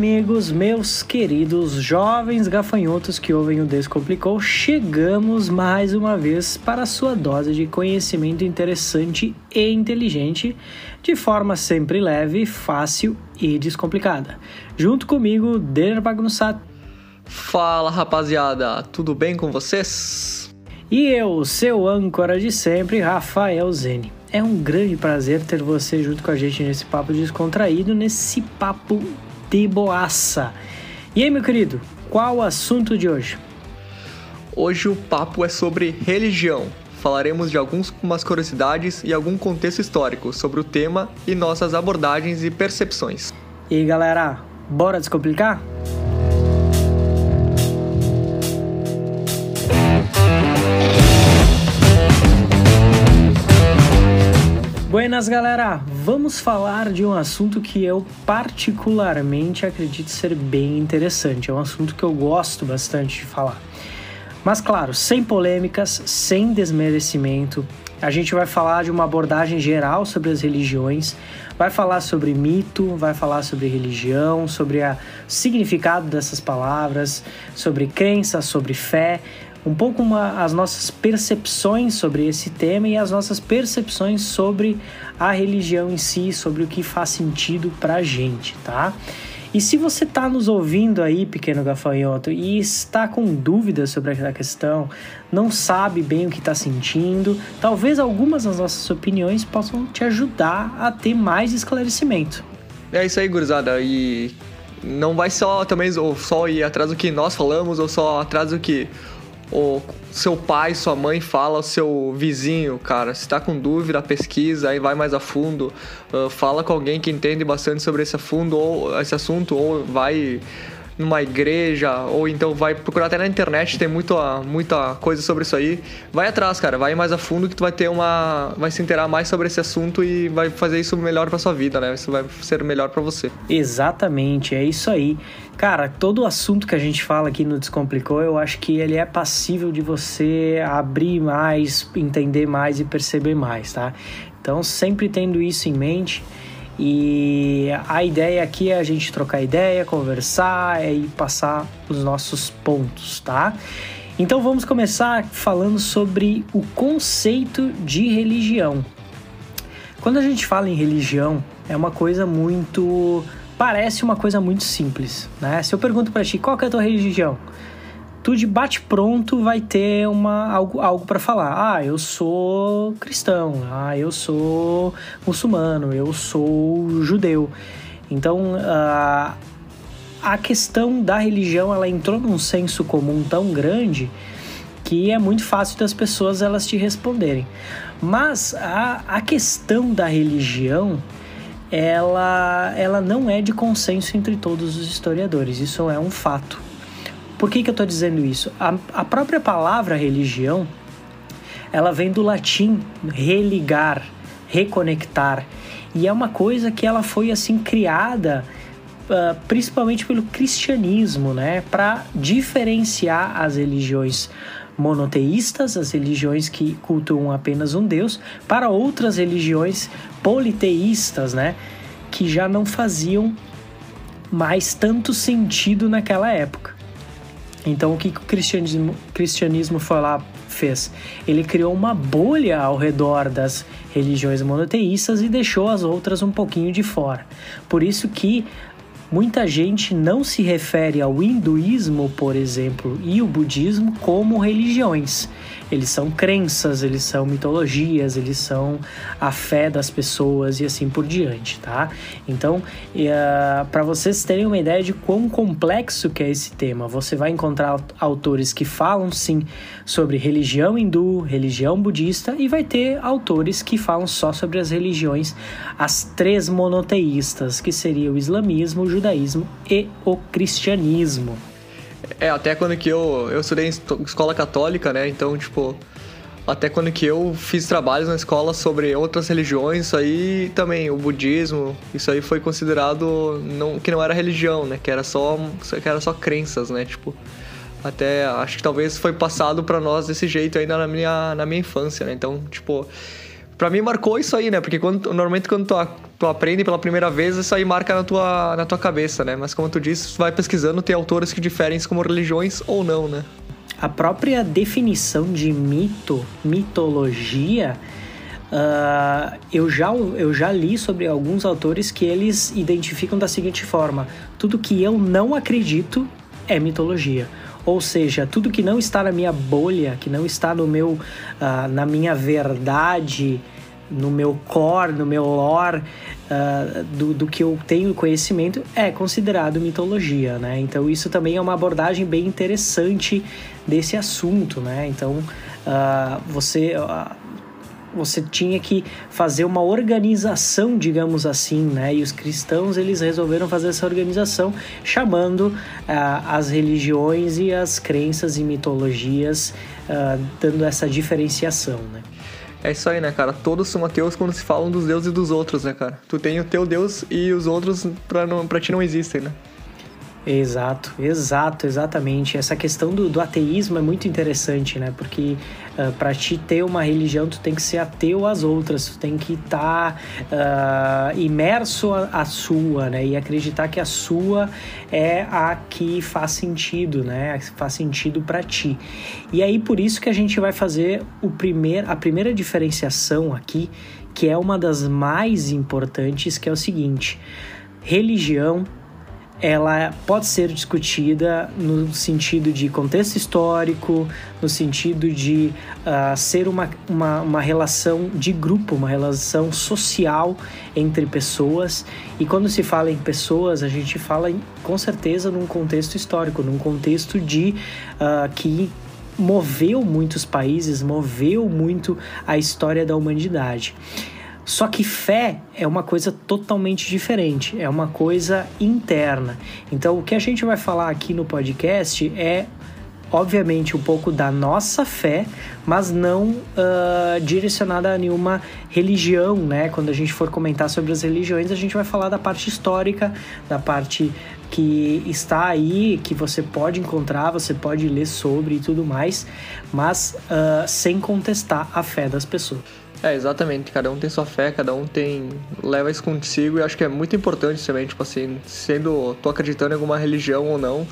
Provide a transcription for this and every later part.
amigos, meus queridos jovens gafanhotos que ouvem o Descomplicou, chegamos mais uma vez para a sua dose de conhecimento interessante e inteligente, de forma sempre leve, fácil e descomplicada. Junto comigo, Denner Bagunçat. Fala rapaziada, tudo bem com vocês? E eu, seu âncora de sempre, Rafael Zene. É um grande prazer ter você junto com a gente nesse papo descontraído, nesse papo de boaça. E aí, meu querido, qual o assunto de hoje? Hoje o papo é sobre religião. Falaremos de algumas curiosidades e algum contexto histórico sobre o tema e nossas abordagens e percepções. E aí, galera, bora descomplicar? Buenas, galera! Vamos falar de um assunto que eu particularmente acredito ser bem interessante. É um assunto que eu gosto bastante de falar. Mas, claro, sem polêmicas, sem desmerecimento. A gente vai falar de uma abordagem geral sobre as religiões, vai falar sobre mito, vai falar sobre religião, sobre o significado dessas palavras, sobre crença, sobre fé, um pouco uma, as nossas percepções sobre esse tema e as nossas percepções sobre a religião em si, sobre o que faz sentido pra gente, tá? E se você está nos ouvindo aí, pequeno gafanhoto, e está com dúvidas sobre aquela questão, não sabe bem o que está sentindo, talvez algumas das nossas opiniões possam te ajudar a ter mais esclarecimento. É isso aí, gurizada. E não vai só também ou só ir atrás do que nós falamos ou só atrás do que o seu pai, sua mãe fala ao seu vizinho, cara, se tá com dúvida, pesquisa, aí vai mais a fundo, uh, fala com alguém que entende bastante sobre esse assunto ou esse assunto ou vai numa igreja, ou então vai procurar até na internet, tem muita, muita coisa sobre isso aí. Vai atrás, cara, vai mais a fundo que tu vai ter uma. vai se inteirar mais sobre esse assunto e vai fazer isso melhor pra sua vida, né? Isso vai ser melhor para você. Exatamente, é isso aí. Cara, todo o assunto que a gente fala aqui no Descomplicou, eu acho que ele é passível de você abrir mais, entender mais e perceber mais, tá? Então, sempre tendo isso em mente. E a ideia aqui é a gente trocar ideia, conversar e passar os nossos pontos, tá? Então vamos começar falando sobre o conceito de religião. Quando a gente fala em religião, é uma coisa muito. Parece uma coisa muito simples, né? Se eu pergunto para ti qual é a tua religião, tu de bate pronto vai ter uma, algo, algo para falar. Ah, eu sou cristão, ah, eu sou muçulmano, eu sou judeu. Então, uh, a questão da religião ela entrou num senso comum tão grande que é muito fácil das pessoas elas te responderem. Mas a, a questão da religião ela, ela não é de consenso entre todos os historiadores, isso é um fato. Por que, que eu estou dizendo isso? A, a própria palavra religião, ela vem do latim religar, reconectar, e é uma coisa que ela foi assim criada uh, principalmente pelo cristianismo, né, para diferenciar as religiões monoteístas, as religiões que cultuam apenas um Deus, para outras religiões politeístas, né, que já não faziam mais tanto sentido naquela época. Então, o que, o cristianismo, cristianismo foi lá fez? Ele criou uma bolha ao redor das religiões monoteístas e deixou as outras um pouquinho de fora. Por isso que muita gente não se refere ao hinduísmo, por exemplo, e o budismo como religiões. Eles são crenças, eles são mitologias, eles são a fé das pessoas e assim por diante, tá? Então, uh, eh, para vocês terem uma ideia de quão complexo que é esse tema, você vai encontrar autores que falam sim sobre religião hindu, religião budista e vai ter autores que falam só sobre as religiões, as três monoteístas, que seria o islamismo, o judaísmo e o cristianismo. É, até quando que eu, eu estudei em escola católica, né? Então, tipo, até quando que eu fiz trabalhos na escola sobre outras religiões, isso aí também, o budismo, isso aí foi considerado não, que não era religião, né? Que era só, que era só crenças, né? Tipo, até acho que talvez foi passado para nós desse jeito ainda na minha, na minha infância, né? Então, tipo, para mim marcou isso aí, né? Porque quando, normalmente quando tu tu aprende pela primeira vez, isso aí marca na tua, na tua cabeça, né? Mas como tu disse, tu vai pesquisando, tem autores que diferem como religiões ou não, né? A própria definição de mito, mitologia, uh, eu, já, eu já li sobre alguns autores que eles identificam da seguinte forma: tudo que eu não acredito é mitologia. Ou seja, tudo que não está na minha bolha, que não está no meu, uh, na minha verdade, no meu core, no meu lore, uh, do, do que eu tenho conhecimento, é considerado mitologia, né? Então isso também é uma abordagem bem interessante desse assunto, né? Então uh, você você tinha que fazer uma organização, digamos assim, né? E os cristãos eles resolveram fazer essa organização, chamando uh, as religiões e as crenças e mitologias, uh, dando essa diferenciação, né? É isso aí, né, cara? Todos são ateus quando se falam dos deuses e dos outros, né, cara? Tu tem o teu Deus e os outros pra, não, pra ti não existem, né? Exato, exato, exatamente. Essa questão do, do ateísmo é muito interessante, né? Porque uh, ah, para te ter uma religião, tu tem que ser ateu às outras, tu tem que estar tá, uh, imerso à sua, né? E acreditar que a sua é a que faz sentido, né? Faz sentido para ti. E aí por isso que a gente vai fazer o primeir, a primeira diferenciação aqui, que é uma das mais importantes, que é o seguinte: religião ela pode ser discutida no sentido de contexto histórico, no sentido de uh, ser uma, uma, uma, relação de grupo, uma relação social entre pessoas. E quando se fala em pessoas, a gente fala em, com certeza num contexto histórico, num contexto de uh, que moveu muitos países, moveu muito a história da humanidade. Só que fé é uma coisa totalmente diferente, é uma coisa interna. Então, o que a gente vai falar aqui no podcast é, obviamente, um pouco da nossa fé, mas não uh, direcionada a nenhuma religião, né? Quando a gente for comentar sobre as religiões, a gente vai falar da parte histórica, da parte que está aí, que você pode encontrar, você pode ler sobre e tudo mais, mas uh, sem contestar a fé das pessoas. É, exatamente. Cada um tem sua fé, cada um tem. leva isso consigo e acho que é muito importante também, tipo assim, sendo. tô acreditando em alguma religião ou não.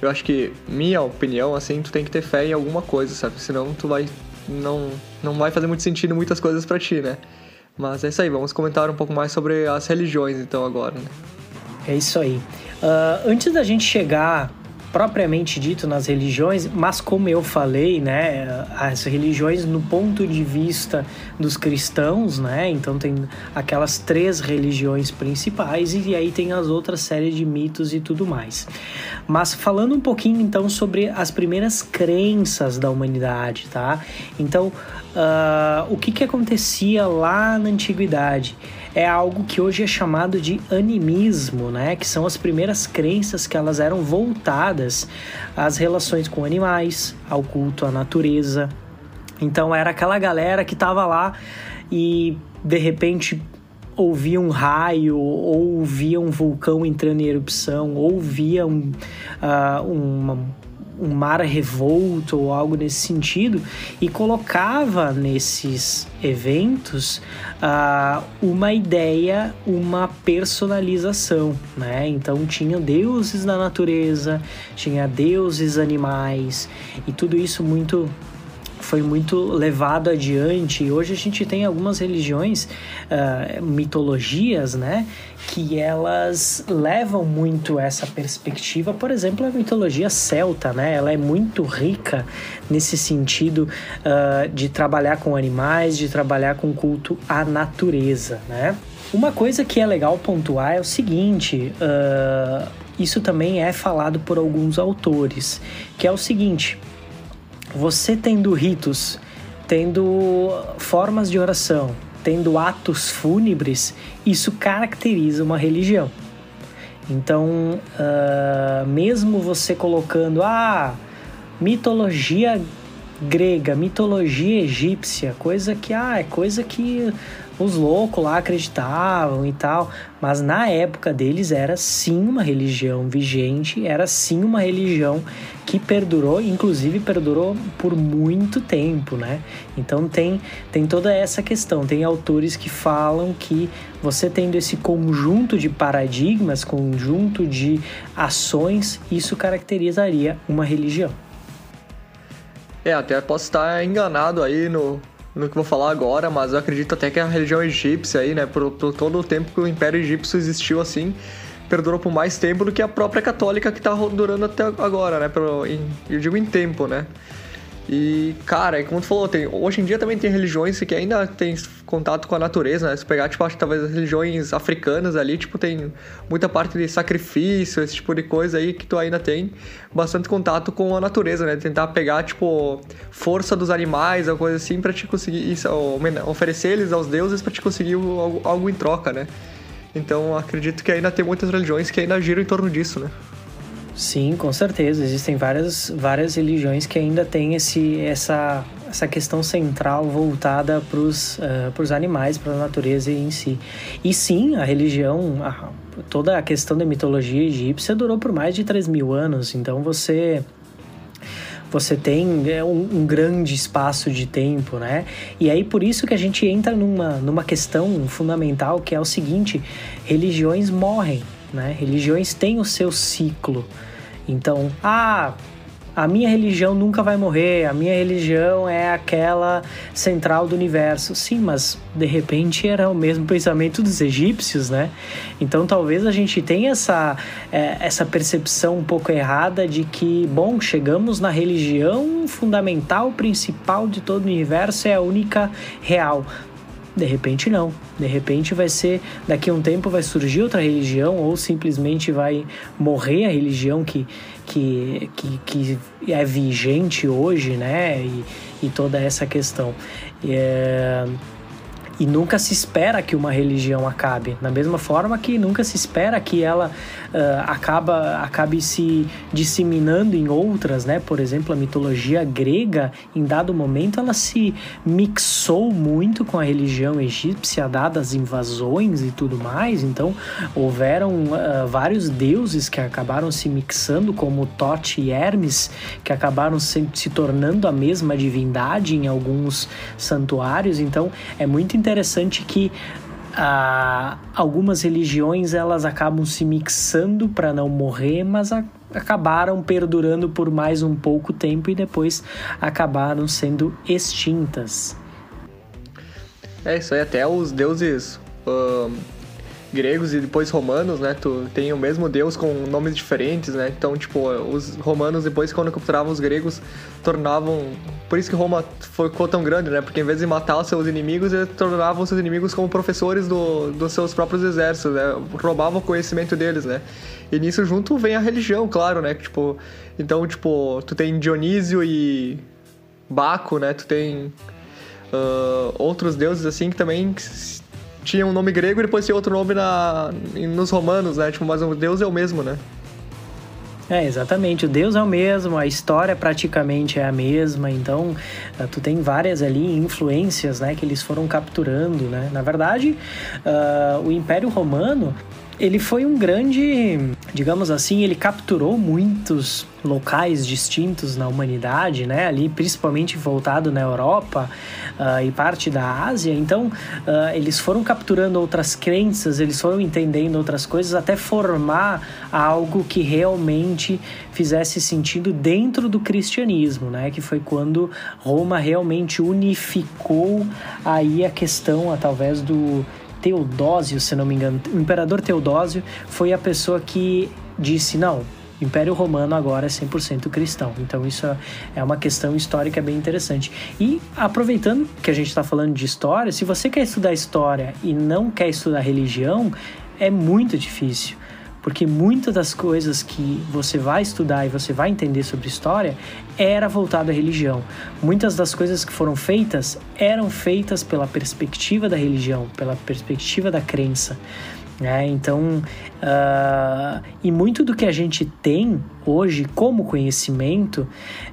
Eu acho que, minha opinião, assim, tu tem que ter fé em alguma coisa, sabe? Senão tu vai. não, não vai fazer muito sentido muitas coisas para ti, né? Mas é isso aí, vamos comentar um pouco mais sobre as religiões então agora, né? É isso aí. Uh, antes da gente chegar propriamente dito nas religiões, mas como eu falei, né, as religiões no ponto de vista dos cristãos, né, então tem aquelas três religiões principais e aí tem as outras séries de mitos e tudo mais. Mas falando um pouquinho então sobre as primeiras crenças da humanidade, tá? Então, uh, o que que acontecia lá na antiguidade? É algo que hoje é chamado de animismo, né? Que são as primeiras crenças que elas eram voltadas às relações com animais, ao culto à natureza. Então era aquela galera que tava lá e de repente ouvia um raio, ou via um vulcão entrando em erupção, ou via um, uh, uma, um mar revolto ou algo nesse sentido e colocava nesses eventos uh, uma ideia, uma personalização, né? Então tinha deuses da natureza, tinha deuses animais e tudo isso muito foi muito levado adiante. Hoje a gente tem algumas religiões, uh, mitologias, né? Que elas levam muito essa perspectiva. Por exemplo, a mitologia celta, né? Ela é muito rica nesse sentido uh, de trabalhar com animais, de trabalhar com culto à natureza, né? Uma coisa que é legal pontuar é o seguinte: uh, isso também é falado por alguns autores, que é o seguinte você tendo ritos, tendo formas de oração, tendo atos fúnebres, isso caracteriza uma religião. Então, uh, mesmo você colocando a ah, mitologia grega, mitologia egípcia, coisa que ah, é coisa que os loucos lá acreditavam e tal, mas na época deles era sim uma religião vigente, era sim uma religião que perdurou, inclusive perdurou por muito tempo, né? Então tem, tem toda essa questão. Tem autores que falam que você tendo esse conjunto de paradigmas, conjunto de ações, isso caracterizaria uma religião. É, até posso estar enganado aí no, no que vou falar agora, mas eu acredito até que a religião egípcia aí, né, por, por todo o tempo que o Império Egípcio existiu assim, perdurou por mais tempo do que a própria católica que está durando até agora, né, pelo, em, eu digo em tempo, né. E, cara, como tu falou, tem, hoje em dia também tem religiões que ainda tem contato com a natureza, né? Se pegar, tipo, acho que talvez as religiões africanas ali, tipo, tem muita parte de sacrifício, esse tipo de coisa aí que tu ainda tem bastante contato com a natureza, né? Tentar pegar, tipo, força dos animais, ou coisa assim, pra te conseguir isso, oferecer eles aos deuses pra te conseguir algo, algo em troca, né? Então, acredito que ainda tem muitas religiões que ainda giram em torno disso, né? Sim, com certeza. Existem várias, várias religiões que ainda têm esse, essa, essa questão central voltada para os uh, animais, para a natureza em si. E sim, a religião, a, toda a questão da mitologia egípcia durou por mais de 3 mil anos. Então você você tem é, um, um, grande espaço de tempo, né? E aí por isso que a gente entra numa, numa questão fundamental que é o seguinte: religiões morrem, né? Religiões têm o seu ciclo. Então, ah, a minha religião nunca vai morrer, a minha religião é aquela central do universo. Sim, mas de repente era o mesmo pensamento dos egípcios, né? Então talvez a gente tenha essa, é, essa percepção um pouco errada de que, bom, chegamos na religião fundamental, principal de todo o universo, é a única real. De repente não. De repente vai ser daqui a um tempo vai surgir outra religião ou simplesmente vai morrer a religião que que, que, que é vigente hoje, né? E, e toda essa questão. É, e nunca se espera que uma religião acabe. Da mesma forma que nunca se espera que ela uh, acaba, acabe se disseminando em outras, né? Por exemplo, a mitologia grega, em dado momento, ela se mixou muito com a religião egípcia, dadas invasões e tudo mais. Então, houveram uh, vários deuses que acabaram se mixando, como Tote e Hermes, que acabaram se, se tornando a mesma divindade em alguns santuários. Então, é muito interessante interessante que ah, algumas religiões elas acabam se mixando para não morrer, mas a, acabaram perdurando por mais um pouco tempo e depois acabaram sendo extintas. É isso aí, até os deuses gregos e depois romanos, né? Tu tem o mesmo deus com nomes diferentes, né? Então, tipo, os romanos depois quando capturavam os gregos tornavam, por isso que Roma ficou tão grande, né? Porque em vez de matar os seus inimigos, eles tornavam seus inimigos como professores do, dos seus próprios exércitos, né? Roubavam o conhecimento deles, né? E nisso junto vem a religião, claro, né? Tipo, então, tipo, tu tem Dionísio e Baco, né? Tu tem uh, outros deuses assim que também tinha um nome grego e depois tinha outro nome na, nos romanos, né? Tipo, mas o Deus é o mesmo, né? É, exatamente. O Deus é o mesmo, a história praticamente é a mesma, então uh, tu tem várias ali influências, né, que eles foram capturando, né? Na verdade, uh, o Império Romano ele foi um grande, digamos assim, ele capturou muitos locais distintos na humanidade, né? Ali principalmente voltado na Europa uh, e parte da Ásia. Então uh, eles foram capturando outras crenças, eles foram entendendo outras coisas até formar algo que realmente fizesse sentido dentro do cristianismo, né? Que foi quando Roma realmente unificou aí a questão, talvez do Teodósio, se não me engano, o imperador Teodósio foi a pessoa que disse: não, o Império Romano agora é 100% cristão. Então isso é uma questão histórica bem interessante. E aproveitando que a gente está falando de história, se você quer estudar história e não quer estudar religião, é muito difícil porque muitas das coisas que você vai estudar e você vai entender sobre história era voltado à religião. Muitas das coisas que foram feitas eram feitas pela perspectiva da religião, pela perspectiva da crença. Né? Então, uh, e muito do que a gente tem hoje como conhecimento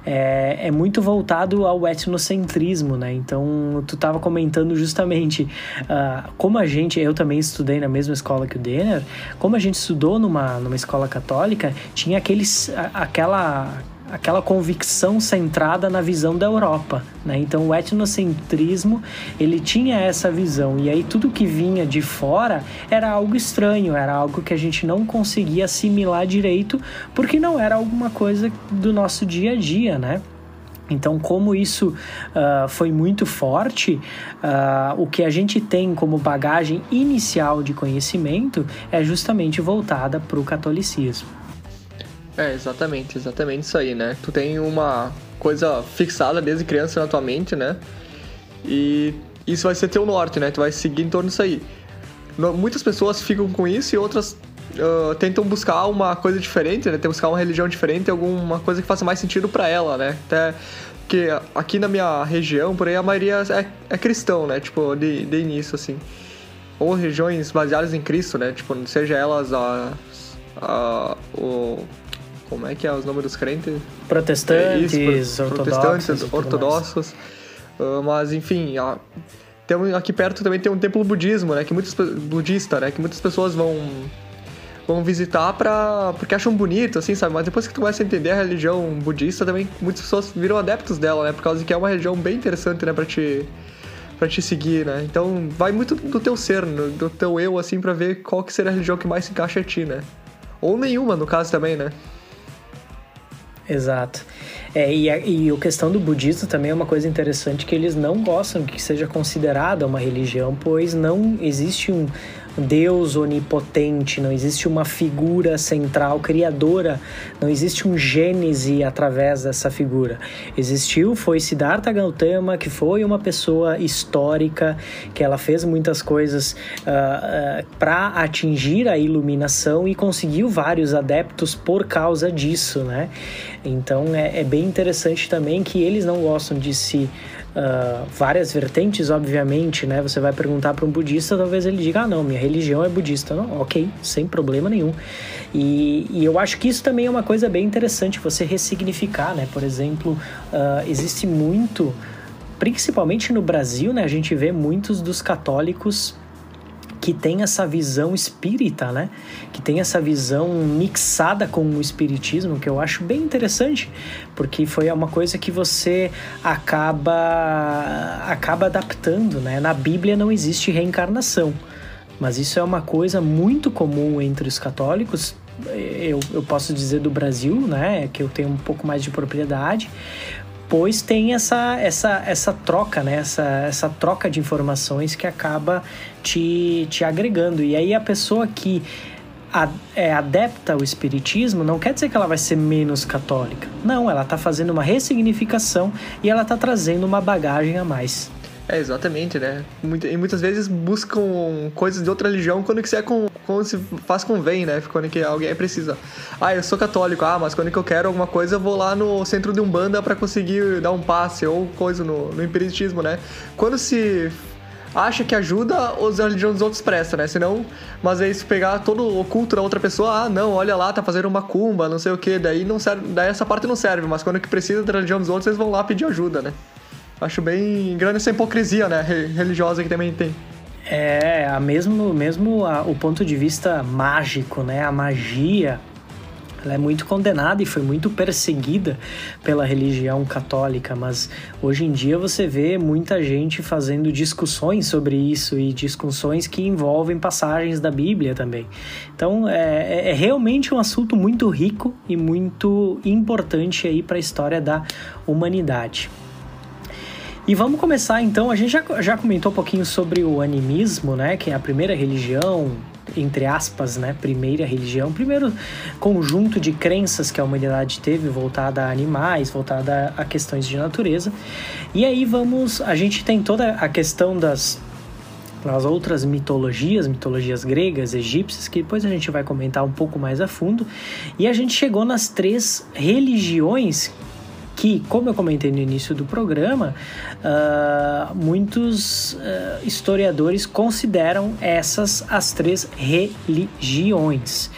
é, é muito voltado ao etnocentrismo, né? Então, tu estava comentando justamente uh, como a gente, eu também estudei na mesma escola que o Denner, como a gente estudou numa, numa escola católica, tinha aqueles, aquela aquela convicção centrada na visão da Europa, né? Então o etnocentrismo ele tinha essa visão e aí tudo que vinha de fora era algo estranho, era algo que a gente não conseguia assimilar direito porque não era alguma coisa do nosso dia a dia, né? Então, como isso uh, foi muito forte, uh, o que a gente tem como bagagem inicial de conhecimento é justamente voltada para o catolicismo. É, exatamente, exatamente isso aí, né? Tu tem uma coisa fixada desde criança na tua mente, né? E isso vai ser teu norte, né? Tu vai seguir em torno disso aí. Muitas pessoas ficam com isso e outras uh, tentam buscar uma coisa diferente, né? Tentam buscar uma religião diferente, alguma coisa que faça mais sentido para ela, né? Até que aqui na minha região, por aí, a maioria é, é cristão, né? Tipo, de, de início, assim. Ou religiões baseadas em Cristo, né? Tipo, seja elas a, a, o como é que é os nomes dos crentes? Protestantes, é isso, protestantes, ortodoxos. ortodoxos uh, mas enfim, tem, aqui perto também tem um templo budismo, né? Que muitos budista, né? Que muitas pessoas vão vão visitar pra, porque acham bonito, assim, sabe? Mas depois que tu começa a entender a religião budista, também muitas pessoas viram adeptos dela, né? Por causa de que é uma religião bem interessante, né? Pra te, pra te seguir, né? Então vai muito do teu ser, do teu eu, assim, pra ver qual que seria a religião que mais se encaixa a ti, né? Ou nenhuma, no caso também, né? Exato. É, e, a, e a questão do budismo também é uma coisa interessante que eles não gostam que seja considerada uma religião, pois não existe um, Deus onipotente, não existe uma figura central criadora, não existe um gênese através dessa figura. Existiu, foi Siddhartha Gautama, que foi uma pessoa histórica, que ela fez muitas coisas uh, ah, uh, ah, para atingir a iluminação e conseguiu vários adeptos por causa disso, né? Então é, é bem interessante também que eles não gostam de se uh, várias vertentes, obviamente, né? Você vai perguntar para um budista, talvez ele diga, ah, não, minha religião é budista. Não, ok, sem problema nenhum. E, e eu acho que isso também é uma coisa bem interessante, você ressignificar, né? Por exemplo, uh, existe muito, principalmente no Brasil, né? A gente vê muitos dos católicos que tem essa visão espírita, né? Que tem essa visão mixada com o espiritismo, que eu acho bem interessante, porque foi uma coisa que você acaba acaba adaptando, né? Na Bíblia não existe reencarnação, mas isso é uma coisa muito comum entre os católicos. Eu, eu posso dizer do Brasil, né? Que eu tenho um pouco mais de propriedade, pois tem essa, essa, essa troca, né? Essa, essa troca de informações que acaba te, te agregando. E aí a pessoa que é adepta ao espiritismo não quer dizer que ela vai ser menos católica. Não, ela está fazendo uma ressignificação e ela está trazendo uma bagagem a mais. É, exatamente, né? E muitas vezes buscam coisas de outra religião quando que se, é com, quando se faz convém, né? Quando que alguém precisa. Ah, eu sou católico, ah, mas quando que eu quero alguma coisa, eu vou lá no centro de Umbanda para conseguir dar um passe ou coisa no, no empiricismo, né? Quando se acha que ajuda, os religiões dos outros prestam, né? Senão, mas aí se pegar todo o culto da outra pessoa, ah, não, olha lá, tá fazendo uma cumba, não sei o que, daí não serve, daí essa parte não serve, mas quando que precisa da religião dos outros, eles vão lá pedir ajuda, né? Acho bem grande essa hipocrisia, né, religiosa que também tem. É, a mesmo, mesmo a, o ponto de vista mágico, né, a magia, ela é muito condenada e foi muito perseguida pela religião católica, mas hoje em dia você vê muita gente fazendo discussões sobre isso e discussões que envolvem passagens da Bíblia também. Então é, é, é realmente um assunto muito rico e muito importante aí para a história da humanidade. E vamos começar então, a gente já, já comentou um pouquinho sobre o animismo, né, que é a primeira religião, entre aspas, né, primeira religião, primeiro conjunto de crenças que a humanidade teve voltada a animais, voltada a questões de natureza. E aí vamos, a gente tem toda a questão das as outras mitologias, mitologias gregas, egípcias, que depois a gente vai comentar um pouco mais a fundo. E a gente chegou nas três religiões que, como eu comentei no início do programa, uh, muitos uh, historiadores consideram essas as três religiões,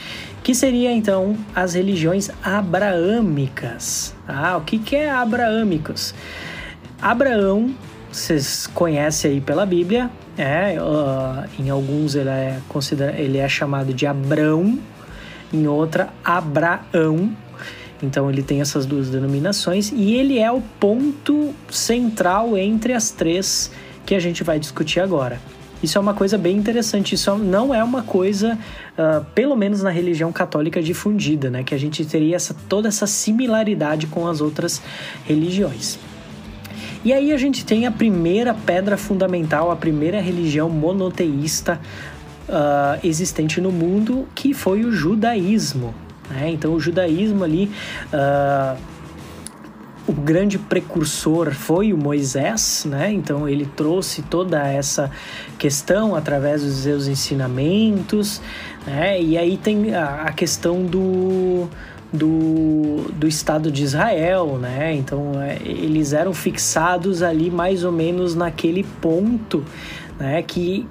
que seria então as religiões abraâmicas. Ah, o que, que é abraâmicos? Abraão, vocês conhecem aí pela Bíblia, é, uh, em alguns ele é, considera, ele é chamado de Abrão, em outra Abraão, então ele tem essas duas denominações e ele é o ponto central entre as três que a gente vai discutir agora. Isso é uma coisa bem interessante. Isso não é uma coisa, uh, pelo menos na religião católica difundida, né? Que a gente teria essa, toda essa similaridade com as outras religiões. E aí a gente tem a primeira pedra fundamental, a primeira religião monoteísta uh, existente no mundo, que foi o judaísmo. Né? Então, o judaísmo ali. Uh, o grande precursor foi o Moisés, né? Então ele trouxe toda essa questão através dos seus ensinamentos, né? E aí tem a, a questão do, do, do Estado de Israel, né? Então é, eles eram fixados ali mais ou menos naquele ponto, né? Que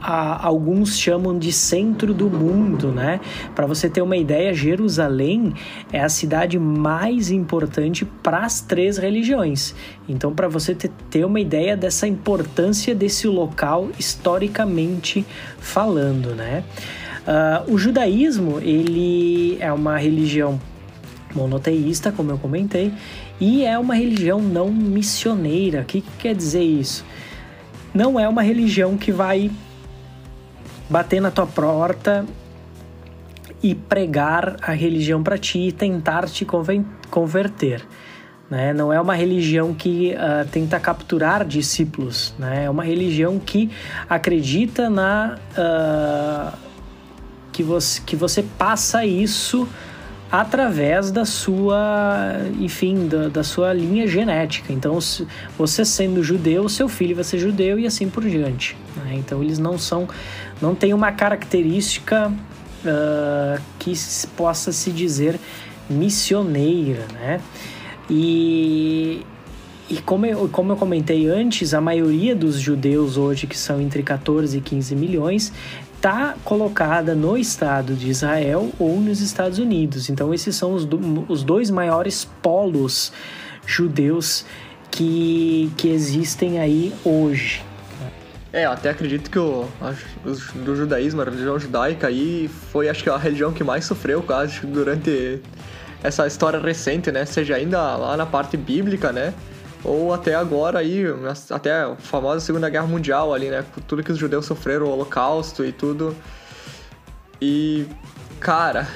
a, alguns chamam de centro do mundo, né? Para você ter uma ideia, Jerusalém é a cidade mais importante para as três religiões. Então, para você ter, uma ideia dessa importância desse local historicamente falando, né? Uh, o judaísmo ele é uma religião monoteísta, como eu comentei, e é uma religião não missioneira. O que, que quer dizer isso? Não é uma religião que vai bater na tua porta e pregar a religião para ti e tentar te converter. Né? Não é uma religião que uh, tenta capturar discípulos, né? é uma religião que acredita na uh, que, você, que você passa isso através da sua, enfim, da, da, sua linha genética. Então, você sendo judeu, seu filho vai ser judeu e assim por diante. Né? Então, eles não são, não tem uma característica uh, que possa se dizer missioneira, né? E, e como eu, como eu comentei antes, a maioria dos judeus hoje, que são entre 14 e 15 milhões, está colocada no Estado de Israel ou nos Estados Unidos. Então, esses são os, do, os dois maiores polos judeus que, que existem aí hoje. É, eu até acredito que o, o, do judaísmo, a religião judaica aí foi acho que a religião que mais sofreu quase durante essa história recente, né? Seja ainda lá na parte bíblica, né? ou até agora aí, até a famosa Segunda Guerra Mundial ali, né? Tudo que os judeus sofreram, o holocausto e tudo. E, cara,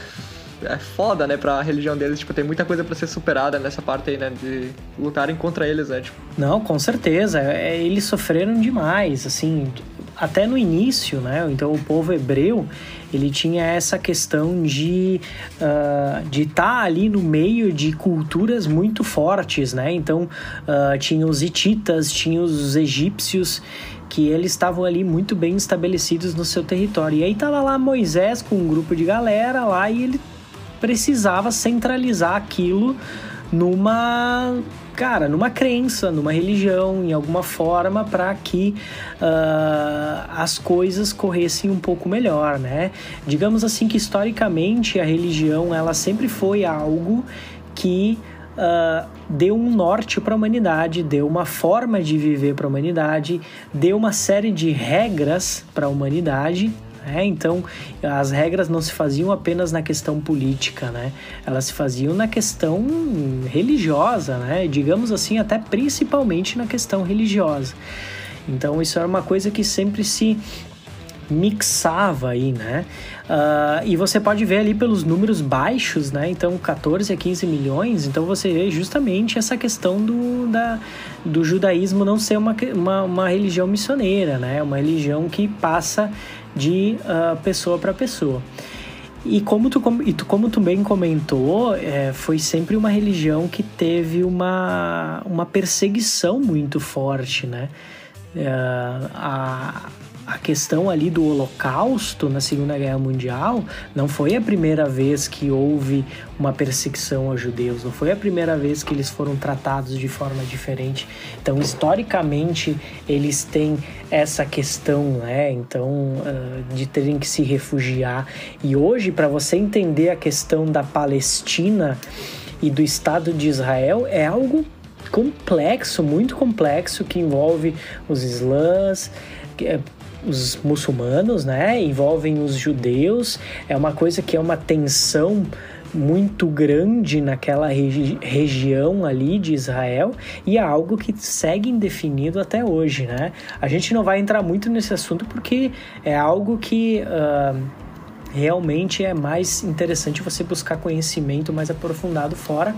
é foda, né, pra religião deles, tipo, tem muita coisa para ser superada nessa parte aí, né, de lutarem contra eles, né, tipo. Não, com certeza, é, eles sofreram demais, assim, até no início, né? Então o povo hebreu ele tinha essa questão de uh, de estar tá ali no meio de culturas muito fortes, né? Então uh, tinha os hititas, tinha os egípcios que eles estavam ali muito bem estabelecidos no seu território. E aí tava lá Moisés com um grupo de galera lá e ele precisava centralizar aquilo numa cara, numa crença, numa religião, em alguma forma, para que uh, as coisas corressem um pouco melhor, né? Digamos assim que historicamente a religião ela sempre foi algo que uh, deu um norte para a humanidade, deu uma forma de viver para a humanidade, deu uma série de regras para a humanidade né? Então, as regras não se faziam apenas na questão política, né? Elas se faziam na questão religiosa, né? Digamos assim, até principalmente na questão religiosa. Então, isso era uma coisa que sempre se mixava aí, né? Uh, e você pode ver ali pelos números baixos, né? Então, 14 a 15 milhões. Então, você vê justamente essa questão do, da, do judaísmo não ser uma, uma, uma religião missioneira, né? Uma religião que passa de uh, pessoa para pessoa. E como tu, e tu, como tu bem comentou, é, foi sempre uma religião que teve uma, uma perseguição muito forte, né? É, a, a questão ali do Holocausto na Segunda Guerra Mundial não foi a primeira vez que houve uma perseguição aos judeus, não foi a primeira vez que eles foram tratados de forma diferente. Então, historicamente, eles têm essa questão, né? Então, uh, de terem que se refugiar. E hoje, para você entender a questão da Palestina e do Estado de Israel, é algo complexo, muito complexo, que envolve os é, os muçulmanos, né? Envolvem os judeus. É uma coisa que é uma tensão muito grande naquela regi região ali de Israel e é algo que segue indefinido até hoje, né? A gente não vai entrar muito nesse assunto porque é algo que uh, realmente é mais interessante você buscar conhecimento mais aprofundado fora,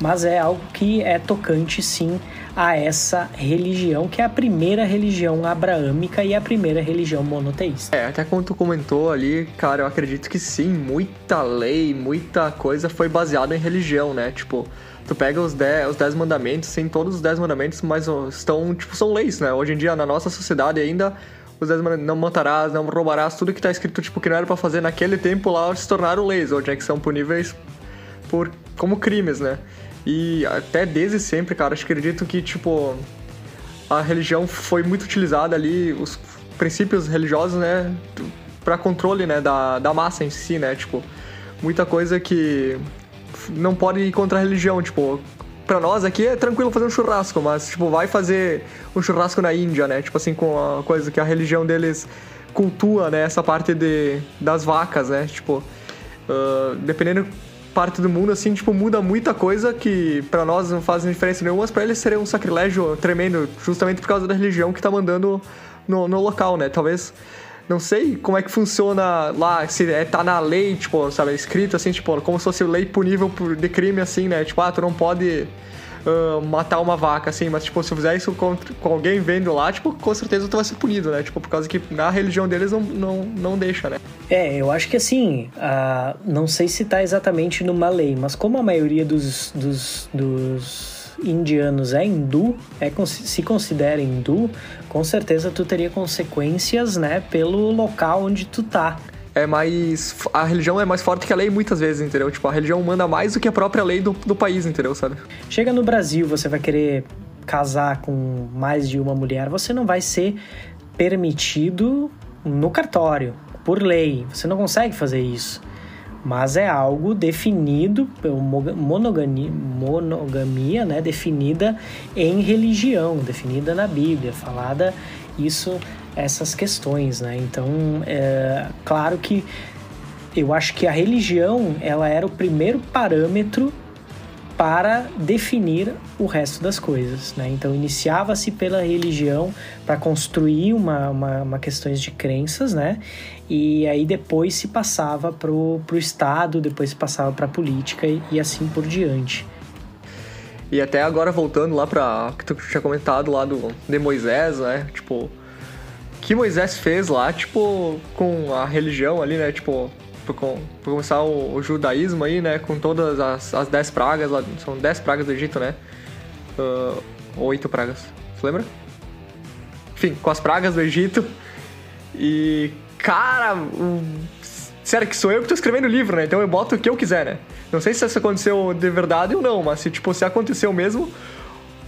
mas é algo que é tocante sim a essa religião, que é a primeira religião abraâmica e a primeira religião monoteísta. É, até como tu comentou ali, cara, eu acredito que sim, muita lei, muita coisa foi baseada em religião, né? Tipo, tu pega os 10 os dez mandamentos, sim, todos os 10 mandamentos, mas estão, tipo, são leis, né? Hoje em dia, na nossa sociedade ainda mandamentos, não matarás, não roubarás, tudo que tá escrito, tipo, que não era para fazer naquele tempo lá, se tornaram leis, hoje é que são puníveis por, como crimes, né? E até desde sempre, cara, acho que acredito que, tipo, a religião foi muito utilizada ali, os princípios religiosos, né, para controle, né, da, da massa em si, né, tipo, muita coisa que não pode ir contra a religião, tipo, pra nós aqui é tranquilo fazer um churrasco, mas, tipo, vai fazer um churrasco na Índia, né? Tipo assim, com a coisa que a religião deles cultua, né? Essa parte de, das vacas, né? Tipo, uh, dependendo parte do mundo, assim, tipo, muda muita coisa que para nós não faz diferença nenhuma, mas pra eles seria um sacrilégio tremendo, justamente por causa da religião que tá mandando no, no local, né? Talvez não sei como é que funciona lá, se é, tá na lei, tipo, sabe, escrito assim, tipo, como se fosse lei punível por, de crime, assim, né? Tipo, ah, tu não pode uh, matar uma vaca, assim, mas, tipo, se eu fizer isso com, com, alguém vendo lá, tipo, com certeza tu vai ser punido, né? Tipo, por causa que na religião deles não, não, não deixa, né? É, eu acho que assim, uh, não sei se tá exatamente numa lei, mas como a maioria dos, dos, dos indianos é hindu, é, se considera hindu, com certeza tu teria consequências, né, pelo local onde tu tá. É mais. A religião é mais forte que a lei muitas vezes, entendeu? Tipo, a religião manda mais do que a própria lei do, do país, entendeu? Sabe? Chega no Brasil, você vai querer casar com mais de uma mulher, você não vai ser permitido no cartório, por lei. Você não consegue fazer isso mas é algo definido, monogamia, monogamia né, definida em religião, definida na Bíblia, falada isso, essas questões, né? Então, é claro que eu acho que a religião ela era o primeiro parâmetro para definir o resto das coisas. Né? Então, iniciava-se pela religião para construir uma, uma, uma, questões de crenças, né? e aí depois se passava para o Estado, depois se passava para a política e, e, assim por diante. E até agora, voltando lá para que tu tinha comentado lá do, de Moisés, né? Tipo, que Moisés fez lá, tipo, com a religião ali, né? Tipo, por, por começar o, o, judaísmo aí, né? Com todas as, as dez pragas lá. São dez pragas do Egito, né? Uh, oito pragas. Você lembra? Enfim, com as pragas do Egito. E, cara, sério que sou eu que tô escrevendo o livro, né? Então eu boto o que eu quiser, né? Não sei se isso aconteceu de verdade ou não, mas se, tipo, se aconteceu mesmo,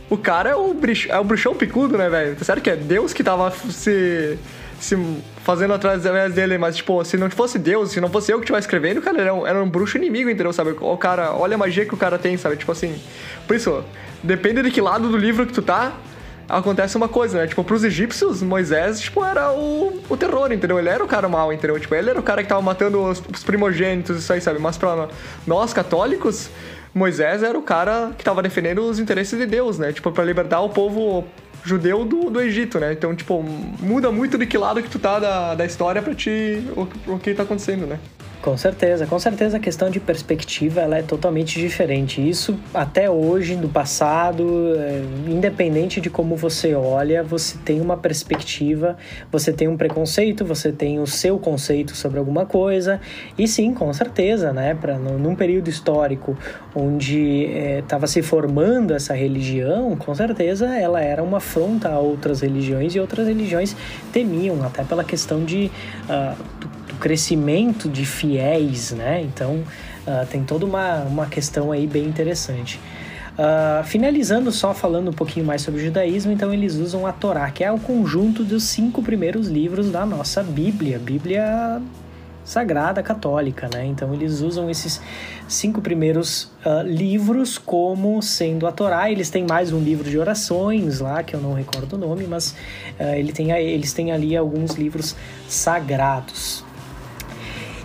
o cara é o, é o bruxão picudo, né, velho? Sério que é Deus que tava se se fazendo atrás dele, mas, tipo, se não fosse Deus, se não fosse eu que estivesse escrevendo, cara, era um, era um bruxo inimigo, entendeu? Sabe? O cara, olha a magia que o cara tem, sabe? Tipo assim. Por isso, depende de que lado do livro que tu tá, acontece uma coisa, né? Tipo, pros egípcios, Moisés, tipo, era o, o terror, entendeu? Ele era o cara mal, entendeu? Tipo, ele era o cara que tava matando os, os primogênitos, isso aí, sabe? Mas pra nós, católicos, Moisés era o cara que tava defendendo os interesses de Deus, né? Tipo, para libertar o povo judeu do, do Egito, né? Então, tipo, muda muito de que lado que tu tá da, da história pra ti o, o que tá acontecendo, né? Com certeza, com certeza a questão de perspectiva ela é totalmente diferente. Isso até hoje, no passado, é, independente de como você olha, você tem uma perspectiva, você tem um preconceito, você tem o seu conceito sobre alguma coisa. E sim, com certeza, né? Para num período histórico onde estava é, se formando essa religião, com certeza ela era uma afronta a outras religiões e outras religiões temiam até pela questão de uh, crescimento de fiéis, né? Então uh, tem toda uma, uma questão aí bem interessante. Uh, finalizando só falando um pouquinho mais sobre o judaísmo, então eles usam a Torá, que é o conjunto dos cinco primeiros livros da nossa Bíblia, Bíblia Sagrada Católica, né? Então eles usam esses cinco primeiros uh, livros como sendo a Torá. Eles têm mais um livro de orações lá, que eu não recordo o nome, mas uh, ele tem, eles têm ali alguns livros sagrados.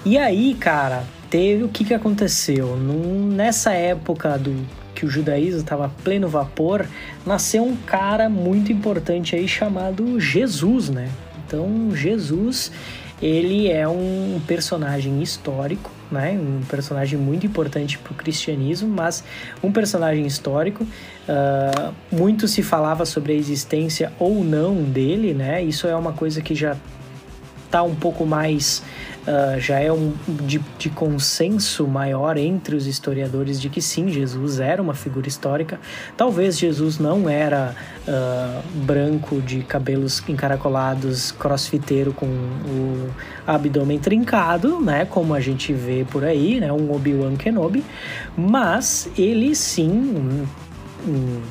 E aí, cara, teve o que, que aconteceu? Num, nessa época do que o judaísmo estava pleno vapor, nasceu um cara muito importante aí chamado Jesus, né? Então, Jesus, ele é um personagem histórico, né? Um personagem muito importante para o cristianismo, mas um personagem histórico. Uh, muito se falava sobre a existência ou não dele, né? Isso é uma coisa que já está um pouco mais uh, já é um de, de, consenso maior entre os historiadores de que sim, Jesus era uma figura histórica. Talvez Jesus não era uh, branco de cabelos encaracolados, crossfiteiro com o abdômen trincado, né, como a gente vê por aí, né, um Obi-Wan Kenobi, mas ele sim um, um,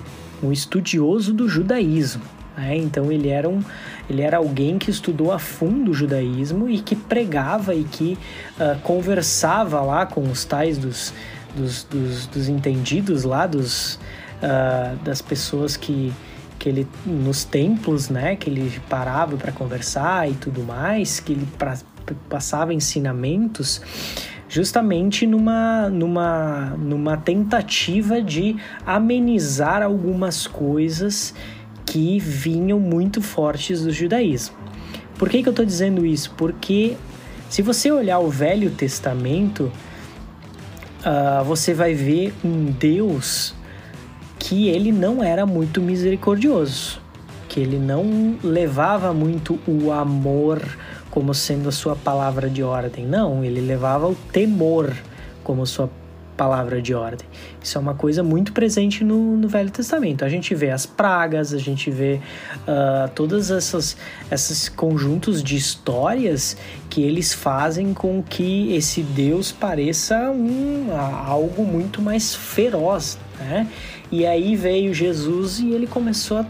um estudioso do judaísmo. Né? Então ele era, um, ele era alguém que estudou a fundo o judaísmo e que pregava e que uh, conversava lá com os tais dos, dos, dos, dos entendidos lá, dos, uh, das pessoas que, que ele nos templos, né, que ele parava para conversar e tudo mais, que ele pra, passava ensinamentos justamente numa, numa, numa tentativa de amenizar algumas coisas que vinham muito fortes do judaísmo. Por que, que eu estou dizendo isso? Porque se você olhar o Velho Testamento, uh, você vai ver um Deus que ele não era muito misericordioso, que ele não levava muito o amor como sendo a sua palavra de ordem. Não, ele levava o temor como sua palavra de ordem. Isso é uma coisa muito presente no, no Velho Testamento. A gente vê as pragas, a gente vê uh, todas essas esses conjuntos de histórias que eles fazem com que esse Deus pareça um, algo muito mais feroz, né? E aí veio Jesus e ele começou a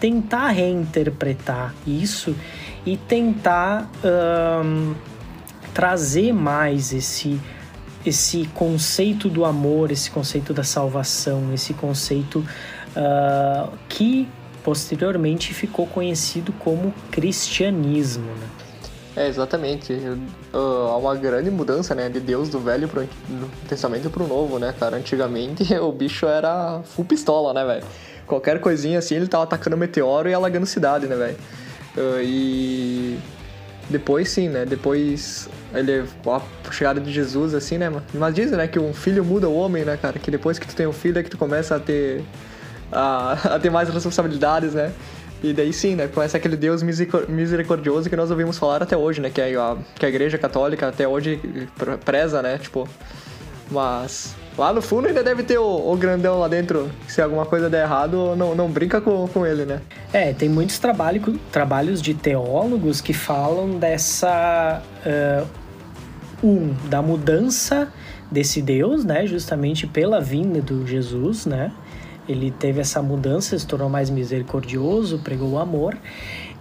tentar reinterpretar isso e tentar um, trazer mais esse esse conceito do amor, esse conceito da salvação, esse conceito uh, que posteriormente ficou conhecido como cristianismo. Né? É, exatamente. Uh, há uma grande mudança, né, de Deus do Velho pro Testamento pro Novo, né, cara? Antigamente o bicho era full pistola, né, velho? Qualquer coisinha assim, ele tava atacando meteoro e alagando cidade, né, velho? Uh, e depois sim, né? Depois ele a chegada de Jesus assim, né? Mas dizem, né, que um filho muda o homem, né, cara? Que depois que tu tem um filho é que tu começa a ter a, a ter mais responsabilidades, né? E daí sim, né? Começa aquele Deus misericordioso que nós ouvimos falar até hoje, né? Que a, que a Igreja Católica até hoje preza, né? Tipo, mas lá no fundo ainda deve ter o, o, grandão lá dentro. Se alguma coisa der errado, não, não brinca com, com ele, né? É, tem muitos trabalho, trabalhos de teólogos que falam dessa. Uh, um, da mudança desse Deus, né? Justamente pela vinda do Jesus, né? Ele teve essa mudança, se tornou mais misericordioso, pregou o amor.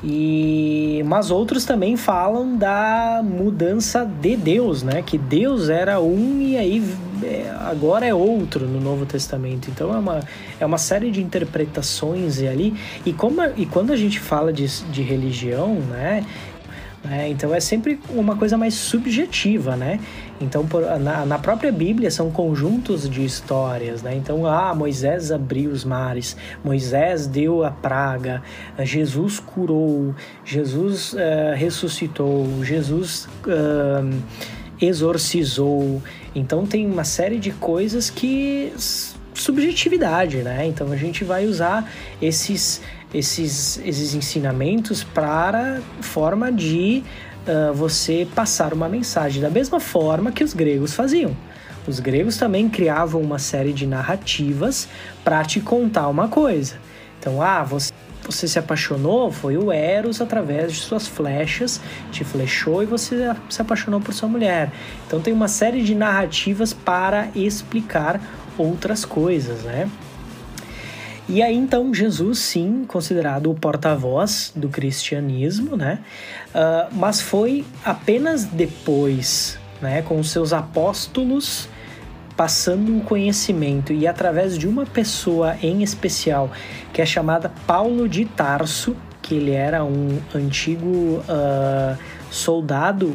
E mas outros também falam da mudança de Deus, né? Que Deus era um e aí é, agora é outro no Novo Testamento. Então é uma, é uma série de interpretações ali. E como e quando a gente fala de, de religião, né? É, então é sempre uma coisa mais subjetiva, né? Então, por, na, na, própria Bíblia são conjuntos de histórias, né? Então, ah, Moisés abriu os mares, Moisés deu a praga, Jesus curou, Jesus uh, ressuscitou, Jesus uh, exorcizou. Então tem uma série de coisas que subjetividade, né? Então a gente vai usar esses esses, esses ensinamentos para forma de uh, você passar uma mensagem da mesma forma que os gregos faziam. Os gregos também criavam uma série de narrativas para te contar uma coisa. Então, ah, você, você se apaixonou, foi o Eros através de suas flechas, te flechou e você se apaixonou por sua mulher. Então, tem uma série de narrativas para explicar outras coisas, né? E aí então Jesus, sim, considerado o porta-voz do cristianismo, né? Uh, mas foi apenas depois, né, com os seus apóstolos passando um conhecimento e através de uma pessoa em especial que é chamada Paulo de Tarso, que ele era um antigo uh, soldado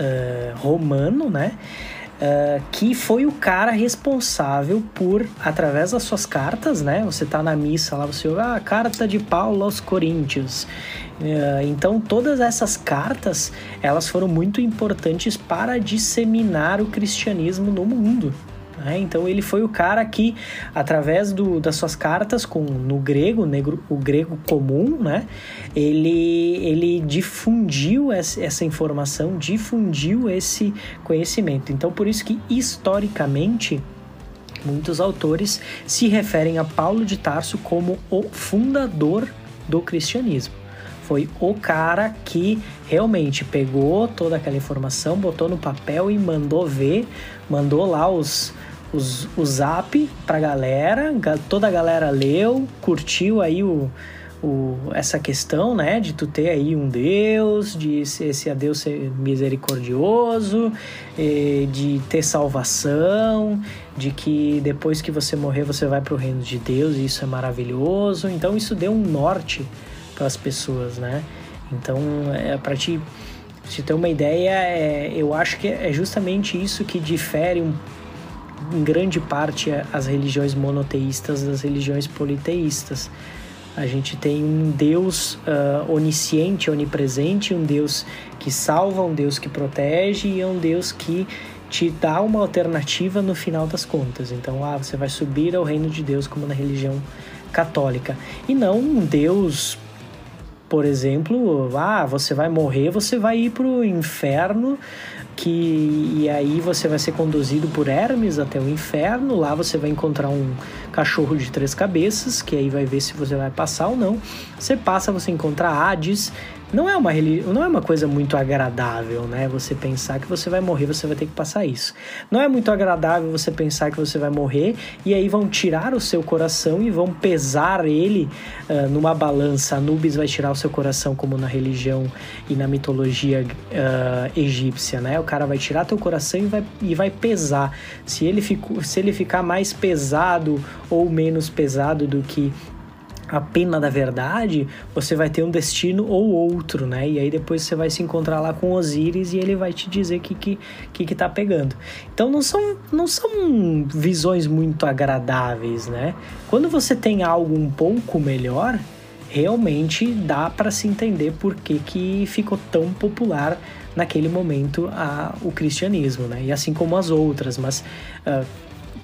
uh, romano, né? Uh, que foi o cara responsável por, através das suas cartas, né? Você tá na missa lá, você ouve ah, a carta de Paulo aos Coríntios. Uh, então, todas essas cartas, elas foram muito importantes para disseminar o cristianismo no mundo. Né? Então ele foi o cara que, através do, das suas cartas com, no grego, negro, o grego comum, né? ele, ele difundiu essa, informação, difundiu esse conhecimento. Então por isso que historicamente muitos autores se referem a Paulo de Tarso como o fundador do cristianismo foi o cara que realmente pegou toda aquela informação, botou no papel e mandou ver, mandou lá os, os, o zap pra galera, toda a galera leu, curtiu aí o, o, essa questão, né, de tu ter aí um Deus, de esse a Deus ser misericordioso, de ter salvação, de que depois que você morrer você vai para o reino de Deus e isso é maravilhoso. Então isso deu um norte para as pessoas, né? Então, é para te ter uma ideia, é, eu acho que é justamente isso que difere um em grande parte as religiões monoteístas das religiões politeístas. A gente tem um Deus uh, onisciente, onipresente, um Deus que salva, um Deus que protege e é um Deus que te dá uma alternativa no final das contas. Então, ah, você vai subir ao reino de Deus como na religião católica. E não um Deus, por exemplo, ah, você vai morrer, você vai ir para o inferno que e aí você vai ser conduzido por Hermes até o inferno. Lá você vai encontrar um cachorro de três cabeças, que aí vai ver se você vai passar ou não. Você passa, você encontra Hades, não é uma não é uma coisa muito agradável, né? Você pensar que você vai morrer, você vai ter que passar isso. Não é muito agradável você pensar que você vai morrer e aí vão tirar o seu coração e vão pesar ele uh, numa balança. Anubis vai tirar o seu coração, como na religião e na mitologia uh, egípcia, né? O cara vai tirar teu coração e vai, e vai pesar. Se ele, fico, se ele ficar mais pesado ou menos pesado do que a pena da verdade, você vai ter um destino ou outro, né? E aí depois você vai se encontrar lá com Osíris e ele vai te dizer que, que, que, que tá pegando. Então não são, não são visões muito agradáveis, né? Quando você tem algo um pouco melhor, realmente dá para se entender por que, que ficou tão popular naquele momento a, o cristianismo, né? E assim como as outras, mas uh,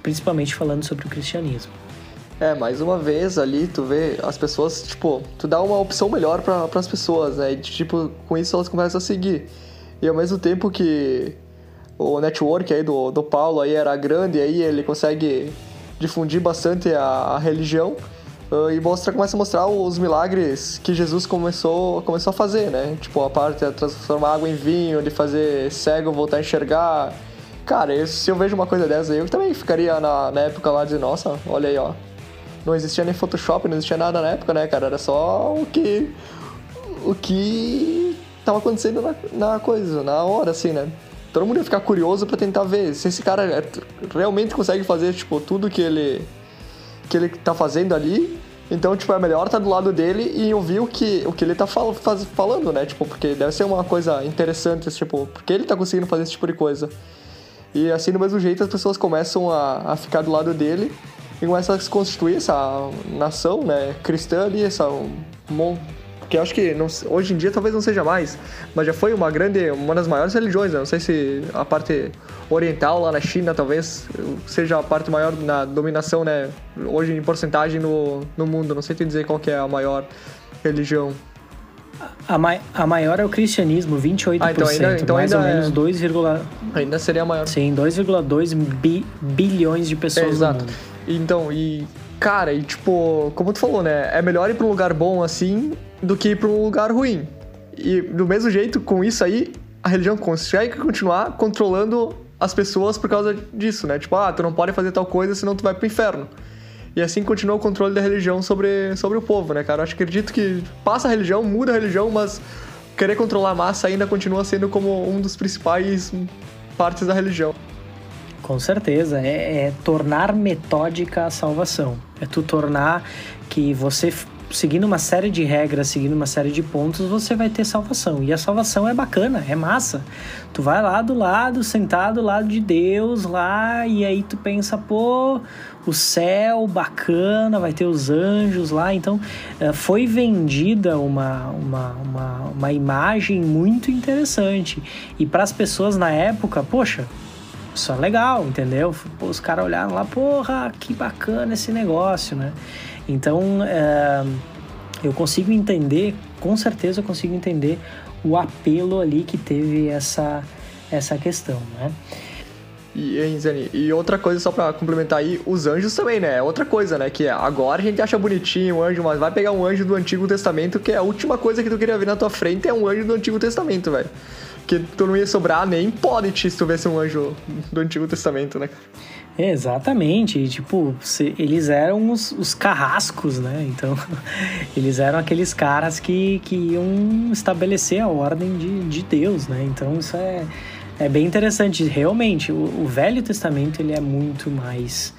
principalmente falando sobre o cristianismo. É, mais uma vez ali, tu vê as pessoas, tipo, tu dá uma opção melhor para as pessoas, né? E, tipo, com isso elas começam a seguir. E ao mesmo tempo que o network aí do, do Paulo aí era grande, aí ele consegue difundir bastante a, a religião uh, e mostra, começa a mostrar os milagres que Jesus começou, começou a fazer, né? Tipo, a parte de transformar água em vinho, de fazer cego voltar a enxergar. Cara, se eu vejo uma coisa dessa aí, eu também ficaria na, na época lá de, nossa, olha aí, ó, não existia nem Photoshop, não existia nada na época, né, cara? Era só o que. O que tava acontecendo na, na coisa, na hora, assim, né? Todo mundo ia ficar curioso para tentar ver se esse cara é, realmente consegue fazer, tipo, tudo que ele. que ele tá fazendo ali. Então, tipo, é melhor estar tá do lado dele e ouvir o que, o que ele tá fal faz, falando, né? Tipo, porque deve ser uma coisa interessante, tipo, porque ele tá conseguindo fazer esse tipo de coisa. E assim, do mesmo jeito, as pessoas começam a, a ficar do lado dele e começa a se constituir essa nação né, cristã ali, essa que eu acho que não, hoje em dia talvez não seja mais, mas já foi uma grande, uma das maiores religiões. Né? Não sei se a parte oriental lá na China talvez seja a parte maior na dominação, né? Hoje em porcentagem no, no mundo. Não sei te dizer qual que é a maior religião. A, ma a maior é o cristianismo, 28%. Ah, então ainda, então mais ainda ou menos é... 2, ainda seria a maior. Sim, 2,2 bi bilhões de pessoas é, exato. no mundo. Então, e cara, e tipo, como tu falou, né? É melhor ir pra um lugar bom assim do que ir pra um lugar ruim. E do mesmo jeito, com isso aí, a religião consegue continuar controlando as pessoas por causa disso, né? Tipo, ah, tu não pode fazer tal coisa senão tu vai pro inferno. E assim continua o controle da religião sobre, sobre o povo, né, cara? Eu acho que acredito que passa a religião, muda a religião, mas querer controlar a massa ainda continua sendo como um dos principais partes da religião. Com certeza, é, é tornar metódica a salvação. É tu tornar que você seguindo uma série de regras, seguindo uma série de pontos, você vai ter salvação. E a salvação é bacana, é massa. Tu vai lá do lado, sentado do lado de Deus lá, e aí tu pensa, pô, o céu bacana, vai ter os anjos lá. Então, eh, foi vendida uma, uma, uma, uma imagem muito interessante. E para as pessoas na época, poxa, isso é legal, entendeu? Pô, os caras olharam lá, porra, que bacana esse negócio, né? Então, é, eu consigo entender, com certeza eu consigo entender o apelo ali que teve essa, essa questão, né? E, Zani, e outra coisa, só pra complementar aí, os anjos também, né? É outra coisa, né? Que agora a gente acha bonitinho o anjo, mas vai pegar um anjo do Antigo Testamento, que é a última coisa que tu queria ver na tua frente é um anjo do Antigo Testamento, velho. Que tu não ia sobrar nem pode se tu vesse um anjo do Antigo Testamento, né? Exatamente, tipo, eles eram os, os, carrascos, né? Então, eles eram aqueles caras que, que iam estabelecer a ordem de, de Deus, né? Então, isso é, é bem interessante. Realmente, o, o Velho Testamento, ele é muito mais,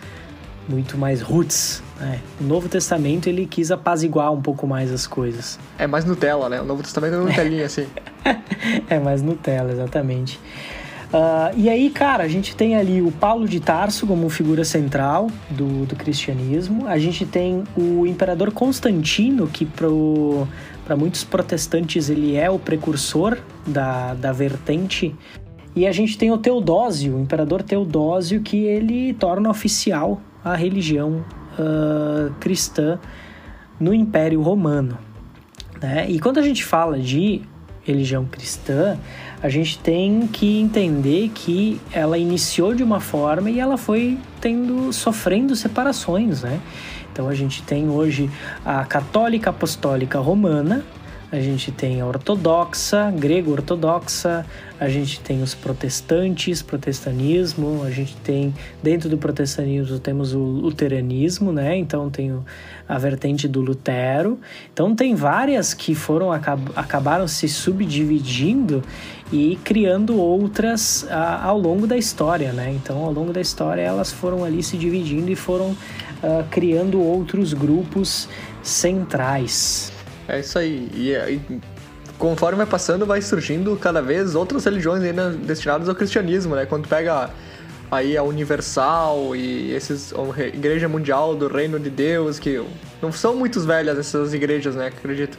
muito mais roots, né? O Novo Testamento, ele quis apaziguar um pouco mais as coisas. É mais Nutella, né? O Novo Testamento é Nutelinha, assim. é mais Nutella, exatamente. Uh, e aí, cara, a gente tem ali o Paulo de Tarso como figura central do, do cristianismo. A gente tem o imperador Constantino, que para muitos protestantes ele é o precursor da, da vertente. E a gente tem o Teodósio, o imperador Teodósio, que ele torna oficial a religião uh, cristã no Império Romano. Né? E quando a gente fala de religião cristã, a gente tem que entender que ela iniciou de uma forma e ela foi tendo sofrendo separações, né? Então a gente tem hoje a católica apostólica romana, a gente tem a ortodoxa, grego-ortodoxa, a gente tem os protestantes, protestanismo, a gente tem, dentro do protestantismo, temos o luteranismo, né? Então tem a vertente do Lutero. Então tem várias que foram, acabaram se subdividindo e criando outras a, ao longo da história, né? Então ao longo da história elas foram ali se dividindo e foram uh, criando outros grupos centrais. É isso aí. E, e, conforme vai passando, vai surgindo cada vez outras religiões ainda destinadas ao cristianismo, né? Quando pega aí a Universal e esses a Igreja Mundial do Reino de Deus, que não são muito velhas essas igrejas, né? Acredito.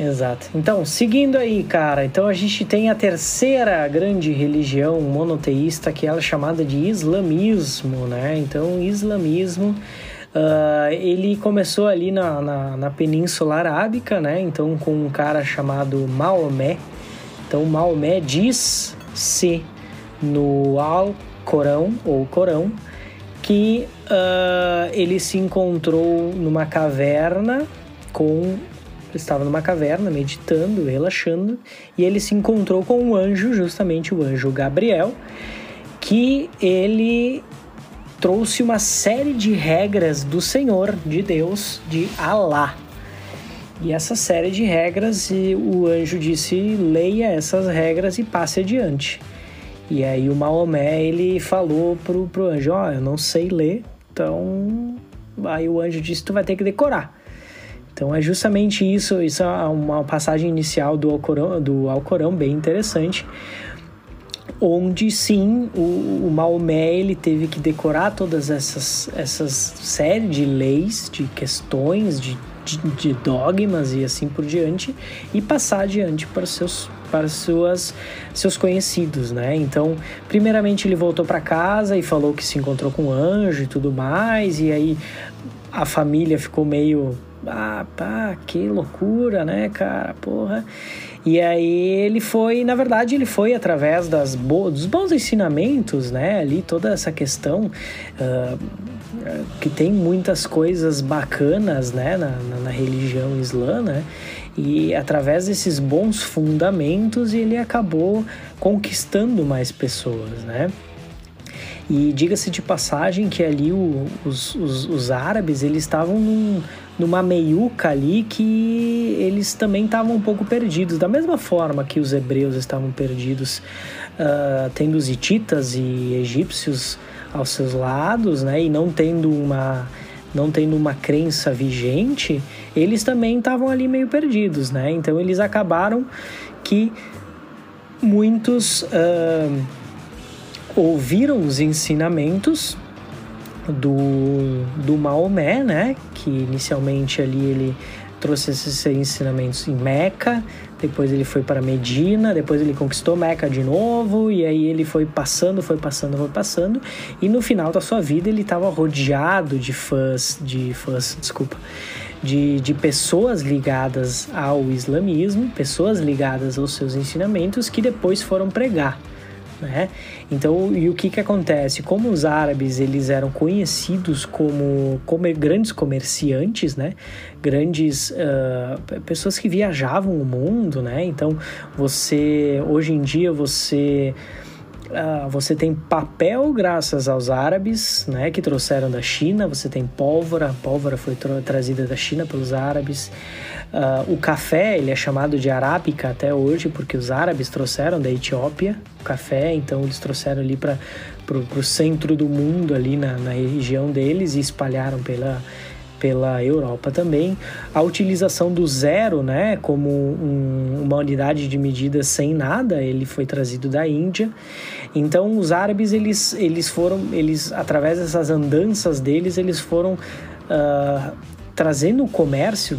Exato. Então, seguindo aí, cara, então a gente tem a terceira grande religião monoteísta, que é chamada de islamismo, né? Então, islamismo Uh, ele começou ali na, na, na, Península Arábica, né? Então, com um cara chamado Maomé. Então, Maomé diz-se no Alcorão, ou Corão, que uh, ele se encontrou numa caverna com estava numa caverna meditando, relaxando, e ele se encontrou com um anjo, justamente o anjo Gabriel, que ele trouxe uma série de regras do Senhor, de Deus, de Alá. E essa série de regras, e o anjo disse: leia essas regras e passe adiante. E aí o Maomé ele falou pro, pro anjo: Ó, oh, eu não sei ler, então. Aí o anjo disse: Tu vai ter que decorar. Então é justamente isso, isso é uma passagem inicial do Alcorão, do Alcorão bem interessante, onde sim o, o Maomé ele teve que decorar todas essas essas série de leis, de questões, de de, de dogmas e assim por diante e passar adiante para seus para suas, seus conhecidos, né? Então, primeiramente ele voltou para casa e falou que se encontrou com um anjo e tudo mais, e aí a família ficou meio ah, pá, que loucura, né, cara, porra. E aí ele foi, na verdade, ele foi através das bo dos bons ensinamentos, né, ali toda essa questão uh, que tem muitas coisas bacanas, né, na, na, na religião islã, né, e através desses bons fundamentos ele acabou conquistando mais pessoas, né. E diga-se de passagem que ali o, os, os, os, árabes eles estavam num, numa meiuca ali que eles também estavam um pouco perdidos, da mesma forma que os hebreus estavam perdidos, uh, tendo os hititas e egípcios aos seus lados, né, e não tendo uma não tendo uma crença vigente, eles também estavam ali meio perdidos, né? Então eles acabaram que muitos uh, ouviram os ensinamentos do, do Maomé, né? Que inicialmente ali ele trouxe esses ensinamentos em Meca, depois ele foi para Medina, depois ele conquistou Meca de novo, e aí ele foi passando, foi passando, foi passando, e no final da sua vida ele estava rodeado de fãs, de fãs, desculpa, de, de pessoas ligadas ao islamismo, pessoas ligadas aos seus ensinamentos que depois foram pregar né? Então, e o que que acontece? Como os árabes eles eram conhecidos como, como grandes comerciantes, né? Grandes uh, pessoas que viajavam o mundo, né? Então, você hoje em dia você Uh, você tem papel graças aos árabes, né, que trouxeram da China. Você tem pólvora, a pólvora foi tra trazida da China pelos árabes. Uh, o café, ele é chamado de arábica até hoje, porque os árabes trouxeram da Etiópia o café, então eles trouxeram ali para o centro do mundo, ali na, na região deles, e espalharam pela, pela Europa também. A utilização do zero, né, como um, uma unidade de medida sem nada, ele foi trazido da Índia. Então, os árabes, eles, eles foram, eles através dessas andanças deles, eles foram uh, trazendo o comércio,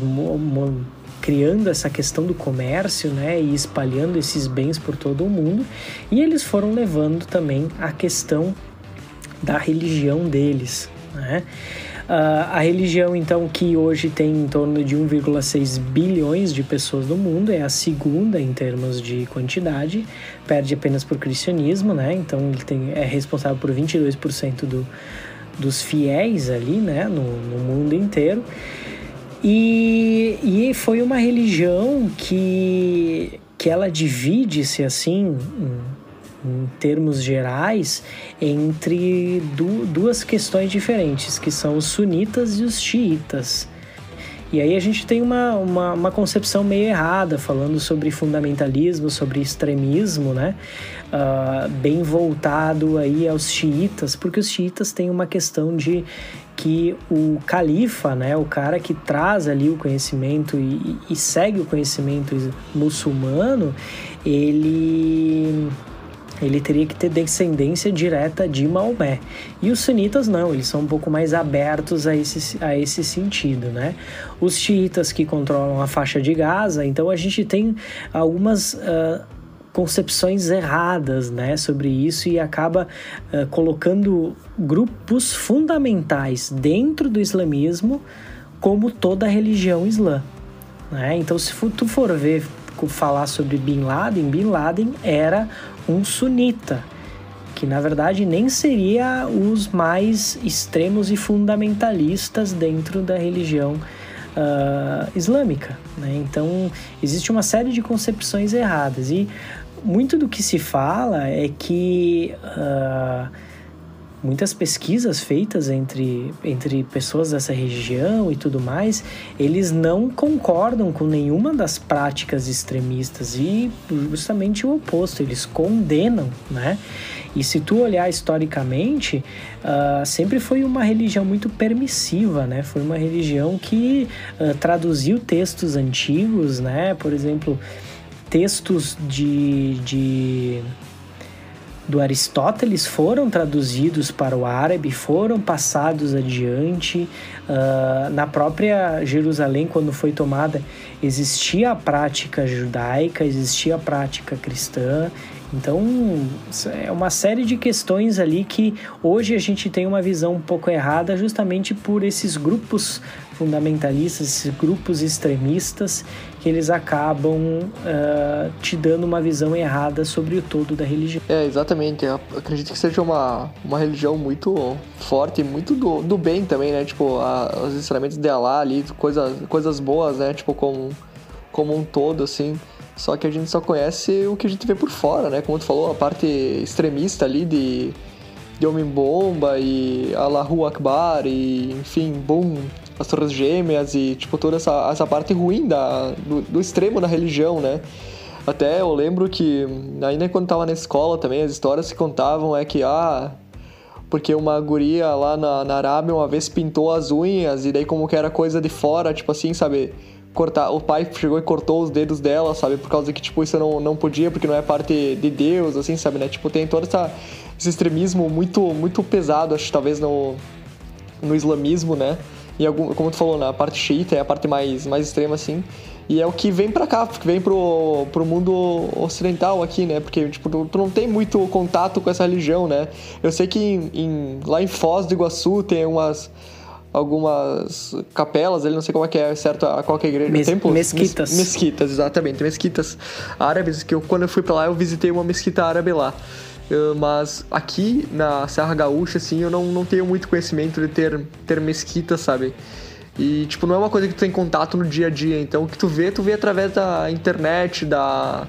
criando essa questão do comércio, né, e espalhando esses bens por todo o mundo. E eles foram levando também a questão da religião deles, né? Uh, a religião, então, que hoje tem em torno de 1,6 bilhões de pessoas no mundo, é a segunda em termos de quantidade, perde apenas o cristianismo, né? Então, ele tem, é responsável por 22% do, dos fiéis ali, né, no, no mundo inteiro. E, e foi uma religião que, que ela divide-se assim, em, em, termos gerais, entre du, duas questões diferentes, que são os sunitas e os xiitas. E aí a gente tem uma, uma, uma, concepção meio errada, falando sobre fundamentalismo, sobre extremismo, né? Uh, bem voltado aí aos xiitas, porque os xiitas têm uma questão de que o califa, né, o cara que traz ali o conhecimento e, e segue o conhecimento muçulmano, ele ele teria que ter descendência direta de Maomé. E os sunitas não, eles são um pouco mais abertos a esse, a esse sentido, né? Os xiitas que controlam a faixa de Gaza, então a gente tem algumas uh, concepções erradas, né, sobre isso e acaba uh, colocando grupos fundamentais dentro do islamismo como toda a religião islã. Né? Então, se tu for ver falar sobre Bin Laden, Bin Laden era um sunita, que na verdade nem seria os mais extremos e fundamentalistas dentro da religião uh, islâmica. Né? Então existe uma série de concepções erradas e muito do que se fala é que uh, muitas pesquisas feitas entre, entre pessoas dessa região e tudo mais, eles não concordam com nenhuma das práticas extremistas e justamente o oposto, eles condenam, né? E se tu olhar historicamente, uh, sempre foi uma religião muito permissiva, né? Foi uma religião que uh, traduziu textos antigos, né? Por exemplo, textos de, de do Aristóteles foram traduzidos para o árabe, foram passados adiante. Uh, na própria Jerusalém, quando foi tomada, existia a prática judaica, existia a prática cristã. Então, é uma série de questões ali que hoje a gente tem uma visão um pouco errada, justamente por esses grupos fundamentalistas, esses grupos extremistas, eles acabam uh, te dando uma visão errada sobre o todo da religião. É, exatamente. Eu acredito que seja uma, uma religião muito forte, muito do, do bem também, né? Tipo, a, os ensinamentos de Allah ali, coisas, coisas boas, né? Tipo, como, como um todo, assim. Só que a gente só conhece o que a gente vê por fora, né? Como tu falou, a parte extremista ali de, de Homem-Bomba e Allahu Akbar e, enfim, boom, as Torres Gêmeas e, tipo, toda essa, essa parte ruim da, do, do extremo da religião, né? Até eu lembro que, ainda quando tava na escola também, as histórias que contavam é que, ah, porque uma guria lá na, na Arábia uma vez pintou as unhas e daí como que era coisa de fora, tipo assim, sabe? cortar. O pai chegou e cortou os dedos dela, sabe? Por causa que, tipo, isso não, não podia, porque não é parte de Deus, assim, sabe, né? Tipo, tem todo essa, esse extremismo muito, muito pesado, acho, talvez no, no islamismo, né? E algum, como tu falou, na parte xiita é a parte mais, mais extrema, assim. E é o que vem pra cá, que vem pro, pro mundo ocidental aqui, né? Porque, tipo, tu, tu, não tem muito contato com essa religião, né? Eu sei que em, em, lá em Foz do Iguaçu tem umas algumas capelas, ele não sei como é que é certo a qual é a igreja, Mes templos, mesquitas. Mes mesquitas, exatamente, mesquitas árabes, que eu, quando eu fui para lá eu visitei uma mesquita árabe lá. Mas aqui na Serra Gaúcha, assim, eu não, não tenho muito conhecimento de ter, ter mesquita, sabe? E, tipo, não é uma coisa que tu tem contato no dia a dia. Então, o que tu vê, tu vê através da internet, da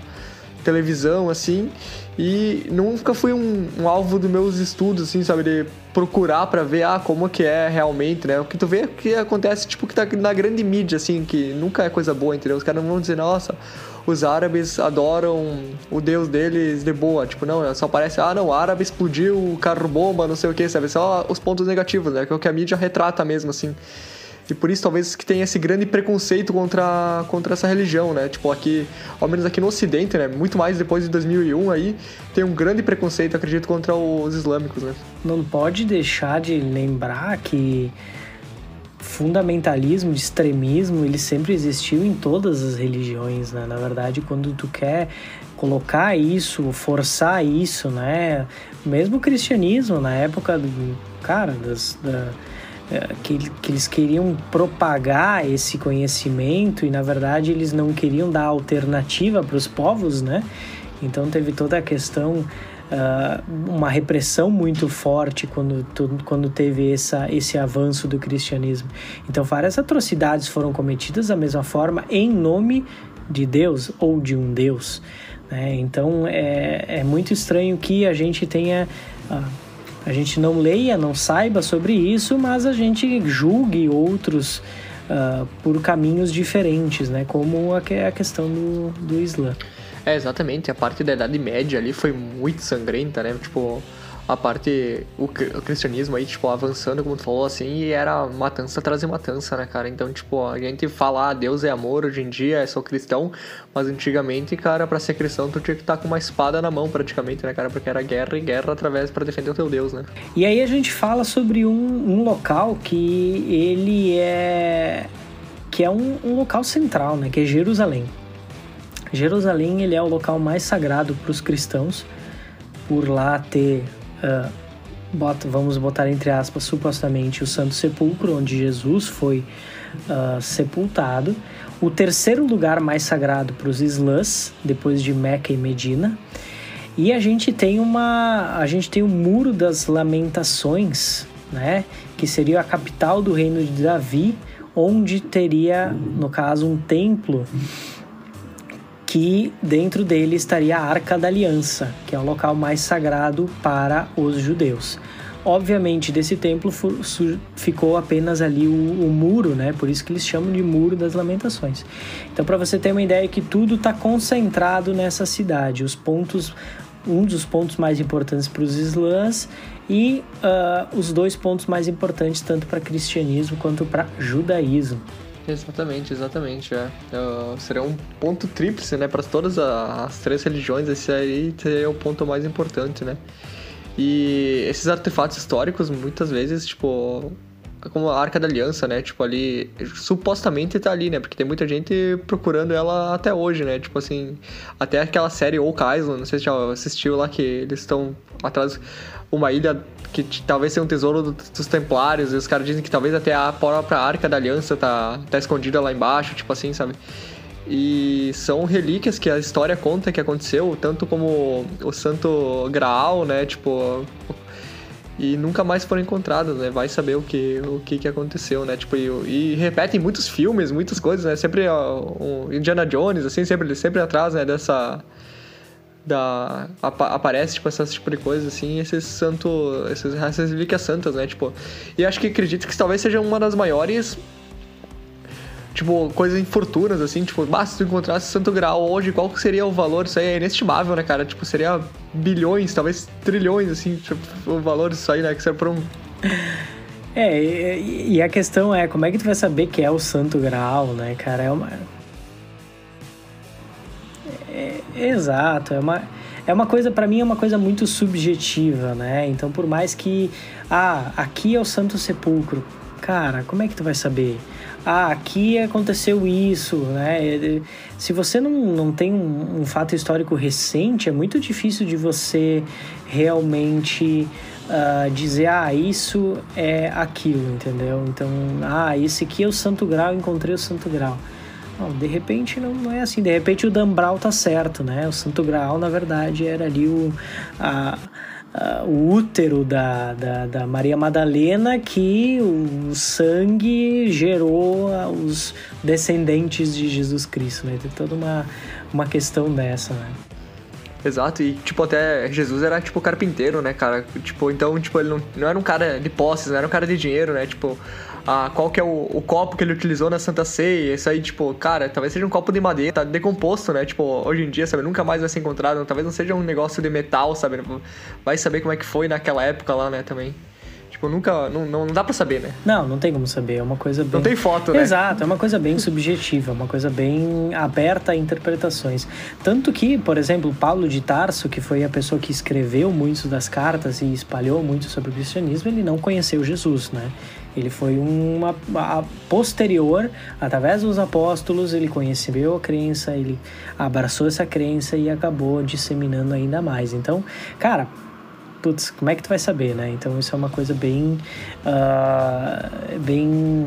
televisão, assim. E nunca foi um, um alvo dos meus estudos, assim, sabe? De procurar para ver, ah, como que é realmente, né? O que tu vê é que acontece, tipo, que tá na grande mídia, assim, que nunca é coisa boa, entendeu? Os caras não vão dizer, nossa, os árabes adoram o deus deles de boa. Tipo, não, só parece, ah, não, árabe explodiu o carro-bomba, não sei o que, sabe? Só os pontos negativos, né? Que é o que a mídia retrata mesmo, assim. E por isso talvez que tenha esse grande preconceito contra, contra essa religião, né? Tipo, aqui, ao menos aqui no ocidente, né? Muito mais depois de 2001 aí, tem um grande preconceito, acredito, contra os islâmicos, né? Não pode deixar de lembrar que fundamentalismo, extremismo, ele sempre existiu em todas as religiões, né? Na verdade, quando tu quer colocar isso, forçar isso, né? Mesmo o cristianismo, na época do, cara, das, da, é, que, que eles queriam propagar esse conhecimento e na verdade eles não queriam dar alternativa para os povos, né? Então teve toda a questão Uh, uma repressão muito forte quando, quando teve essa, esse avanço do cristianismo. Então, várias atrocidades foram cometidas da mesma forma em nome de Deus ou de um Deus. Né? Então, é, é muito estranho que a gente tenha. Uh, a gente não leia, não saiba sobre isso, mas a gente julgue outros uh, por caminhos diferentes, né? Como a, a questão do, do Islã. É, exatamente. A parte da Idade Média ali foi muito sangrenta, né? Tipo, a parte, o, o, cristianismo aí, tipo, avançando, como tu falou, assim, e era matança atrás de matança, né, cara? Então, tipo, a gente fala, ah, Deus é amor, hoje em dia, sou cristão, mas antigamente, cara, para ser cristão, tu tinha que estar tá com uma espada na mão, praticamente, né, cara? Porque era guerra e guerra através para defender o teu Deus, né? E aí a gente fala sobre um, um local que ele é... que é um, um local central, né, que é Jerusalém. Jerusalém, ele é o local mais sagrado para os cristãos, por lá ter uh, bota, vamos botar entre aspas, supostamente o Santo Sepulcro, onde Jesus foi uh, sepultado. O terceiro lugar mais sagrado para os islãs, depois de Meca e Medina. E a gente tem uma, a gente tem o Muro das Lamentações, né, que seria a capital do reino de Davi, onde teria, no caso, um templo que dentro dele estaria a Arca da Aliança, que é o local mais sagrado para os judeus. Obviamente, desse templo ficou apenas ali o, o, muro, né? Por isso que eles chamam de Muro das Lamentações. Então, para você ter uma ideia que tudo está concentrado nessa cidade, os pontos, um dos pontos mais importantes para os islãs e uh, os dois pontos mais importantes tanto para cristianismo quanto para judaísmo. Exatamente, exatamente. É. Uh, seria um ponto tríplice, né? Para todas as três religiões, esse aí seria o ponto mais importante, né? E esses artefatos históricos, muitas vezes, tipo, como a Arca da Aliança, né? Tipo, ali, supostamente tá ali, né? Porque tem muita gente procurando ela até hoje, né? Tipo assim, até aquela série Oak Island, não sei se já assistiu lá, que eles estão atrás uma ilha que talvez seja um tesouro dos Templários, e os caras dizem que talvez até a própria Arca da Aliança tá, tá escondida lá embaixo, tipo assim, sabe? E são relíquias que a história conta que aconteceu, tanto como o Santo Graal, né? Tipo, e nunca mais foram encontradas, né? Vai saber o que o que, que aconteceu, né? Tipo, e, e repetem muitos filmes, muitas coisas, né? Sempre o Indiana Jones, assim, sempre sempre atrás, né, dessa da aparece tipo essas tipo de coisas assim esses santo esses, essas relíquias santas né tipo e acho que acredito que talvez seja uma das maiores tipo coisas infortunas assim tipo basta tu encontrasse santo grau hoje qual seria o valor isso aí é inestimável né cara tipo seria bilhões talvez trilhões assim tipo, o valor disso aí né que serve para um é, e, e, a questão é, como é que tu vai saber que é o Santo Graal, né, cara? É uma, é, exato, é uma, é uma coisa, para mim, é uma coisa muito subjetiva, né? Então, por mais que, ah, aqui é o Santo Sepulcro, cara, como é que tu vai saber? Ah, aqui aconteceu isso, né? Se você não, não tem um, um fato histórico recente, é muito difícil de você realmente uh, dizer, ah, isso é aquilo, entendeu? Então, ah, esse aqui é o Santo Grau, encontrei o Santo Grau. Não, de repente não, é assim. De repente o Dan Brown tá certo, né? O Santo Graal, na verdade, era ali o, a, a, o útero da, da, da, Maria Madalena que o sangue gerou os descendentes de Jesus Cristo, né? Tem toda uma, uma questão dessa, né? Exato, e tipo, até Jesus era tipo carpinteiro, né, cara? Tipo, então, tipo, ele não, não era um cara de posses, não era um cara de dinheiro, né? Tipo, ah, qual que é o, o, copo que ele utilizou na Santa Ceia. Isso aí, tipo, cara, talvez seja um copo de madeira, tá decomposto, né? Tipo, hoje em dia, sabe, nunca mais vai ser encontrado. Talvez não seja um negócio de metal, sabe? Vai saber como é que foi naquela época lá, né, também. Tipo, nunca. Não, não dá pra saber, né? Não, não tem como saber. É uma coisa bem. Não tem foto, né? Exato, é uma coisa bem subjetiva, uma coisa bem aberta a interpretações. Tanto que, por exemplo, Paulo de Tarso, que foi a pessoa que escreveu muitas das cartas e espalhou muito sobre o cristianismo, ele não conheceu Jesus, né? Ele foi uma a posterior, através dos apóstolos, ele conheceu a crença, ele abraçou essa crença e acabou disseminando ainda mais. Então, cara, putz, como é que tu vai saber, né? Então isso é uma coisa bem. Uh, bem.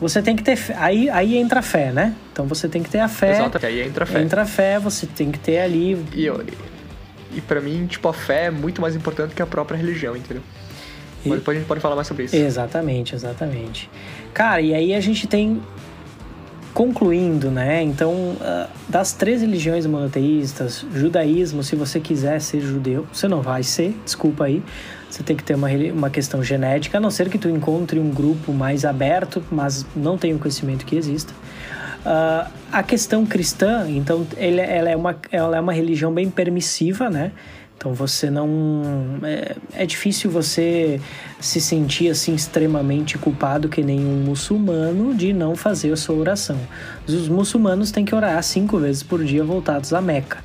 Você tem que ter. Aí, aí entra a fé, né? Então você tem que ter a fé. Exato, aí entra a fé. Entra a fé, você tem que ter ali. E, eu, e para mim, tipo, a fé é muito mais importante que a própria religião, entendeu? E... Depois a gente pode falar mais sobre isso. Exatamente, exatamente. Cara, e aí a gente tem concluindo, né? Então, uh, das três religiões monoteístas, judaísmo, se você quiser ser judeu, você não vai ser, desculpa aí. Você tem que ter uma, uma questão genética, a não ser que tu encontre um grupo mais aberto, mas não tenho conhecimento que exista. Uh, a questão cristã, então, ele, ela, é uma, ela é uma religião bem permissiva, né? Então você não. É, é, difícil você se sentir assim extremamente culpado que nem um muçulmano de não fazer a sua oração. Os muçulmanos têm que orar cinco vezes por dia voltados a Meca.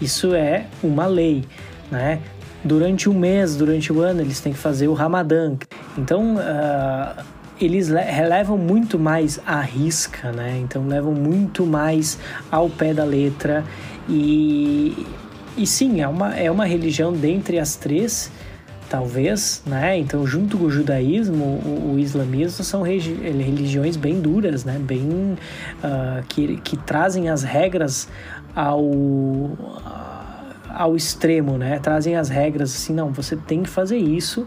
Isso é uma lei, né? Durante um mês, durante o ano, eles têm que fazer o Ramadã. Então, uh, eles relevam muito mais a risca, né? Então, levam muito mais ao pé da letra e e sim, é uma, é uma religião dentre as três, talvez, né? Então, junto com o judaísmo, o, o islamismo são religiões bem duras, né? Bem uh, que, que trazem as regras ao ao extremo, né? Trazem as regras assim, não, você tem que fazer isso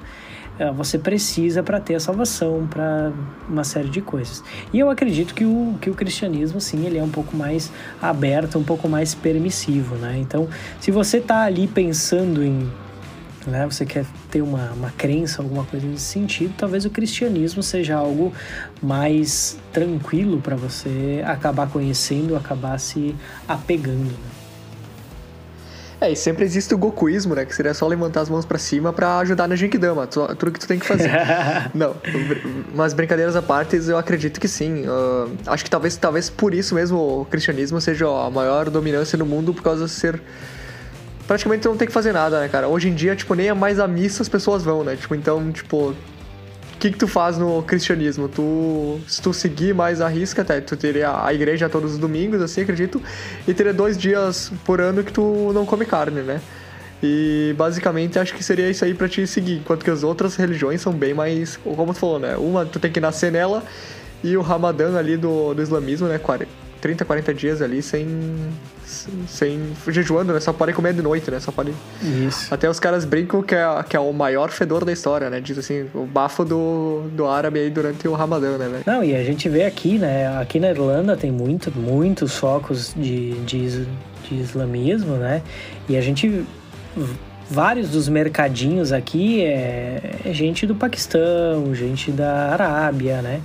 você precisa para ter a salvação, para uma série de coisas. E eu acredito que o, que o cristianismo, sim, ele é um pouco mais aberto, um pouco mais permissivo, né? Então, se você está ali pensando em né, você quer ter uma, uma crença, alguma coisa nesse sentido, talvez o cristianismo seja algo mais tranquilo para você acabar conhecendo, acabar se apegando. Né? É, e sempre existe o Gokuísmo, né? Que seria só levantar as mãos para cima para ajudar na Genkidama, tudo que tu tem que fazer. Não, mas brincadeiras à parte, eu acredito que sim. Uh, acho que talvez, talvez por isso mesmo o cristianismo seja a maior dominância no mundo, por causa de ser praticamente não tem que fazer nada, né, cara? Hoje em dia, tipo, nem é mais a missa as pessoas vão, né? Tipo, então, tipo, que que tu faz no cristianismo? Tu, se tu seguir mais a risca, até, tu teria a igreja todos os domingos, assim, acredito, e teria dois dias por ano que tu não come carne, né? E basicamente acho que seria isso aí para te seguir, enquanto que as outras religiões são bem mais, como tu falou, né? Uma tu tem que nascer nela e o Ramadã ali do, do islamismo, né? 30, 40 dias ali sem. sem jejuando, né? Só pode comer de noite, né? Só pode. Isso. Até os caras brincam que é, que é o maior fedor da história, né? Diz assim, o bafo do, do árabe aí durante o Ramadã, né, velho? Não, e a gente vê aqui, né? Aqui na Irlanda tem muito, muitos focos de, de, de islamismo, né? E a gente vários dos mercadinhos aqui é, é, gente do Paquistão, gente da Arábia, né?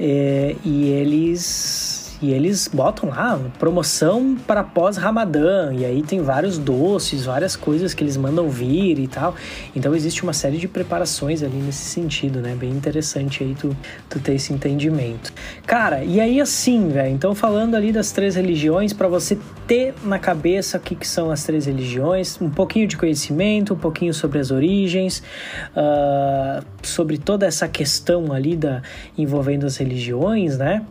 É, e eles e eles botam lá promoção para pós-Ramadã. E aí tem vários doces, várias coisas que eles mandam vir e tal. Então existe uma série de preparações ali nesse sentido, né? Bem interessante aí tu, tu ter esse entendimento. Cara, e aí assim, velho. Então falando ali das três religiões, para você ter na cabeça o que, que são as três religiões, um pouquinho de conhecimento, um pouquinho sobre as origens, uh, sobre toda essa questão ali da envolvendo as religiões, né?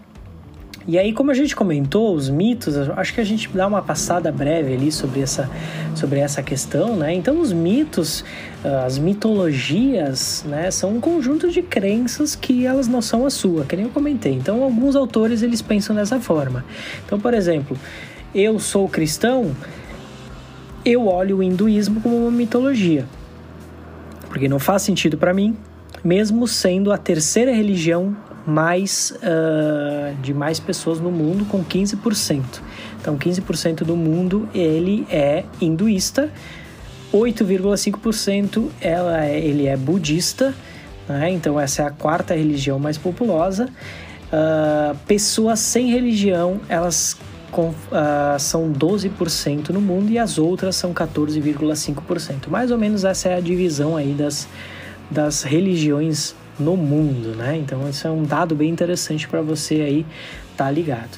E aí, como a gente comentou, os mitos, acho que a gente dá uma passada breve ali sobre essa, sobre essa questão, né? Então, os mitos, ah, as mitologias, né, são um conjunto de crenças que elas não são a sua, que nem eu comentei. Então, alguns autores eles pensam dessa forma. Então, por exemplo, eu sou cristão, eu olho o hinduísmo como uma mitologia, porque não faz sentido para mim, mesmo sendo a terceira religião mais uh, de mais pessoas no mundo com 15%. Então 15% do mundo ele é hinduísta, 8,5% ela é, ele é budista, né? então essa é a quarta religião mais populosa. Uh, pessoas sem religião elas com, uh, são 12% no mundo e as outras são 14,5%. Mais ou menos essa é a divisão aí das, das religiões no mundo, né? Então isso é um dado bem interessante para você aí tá ligado.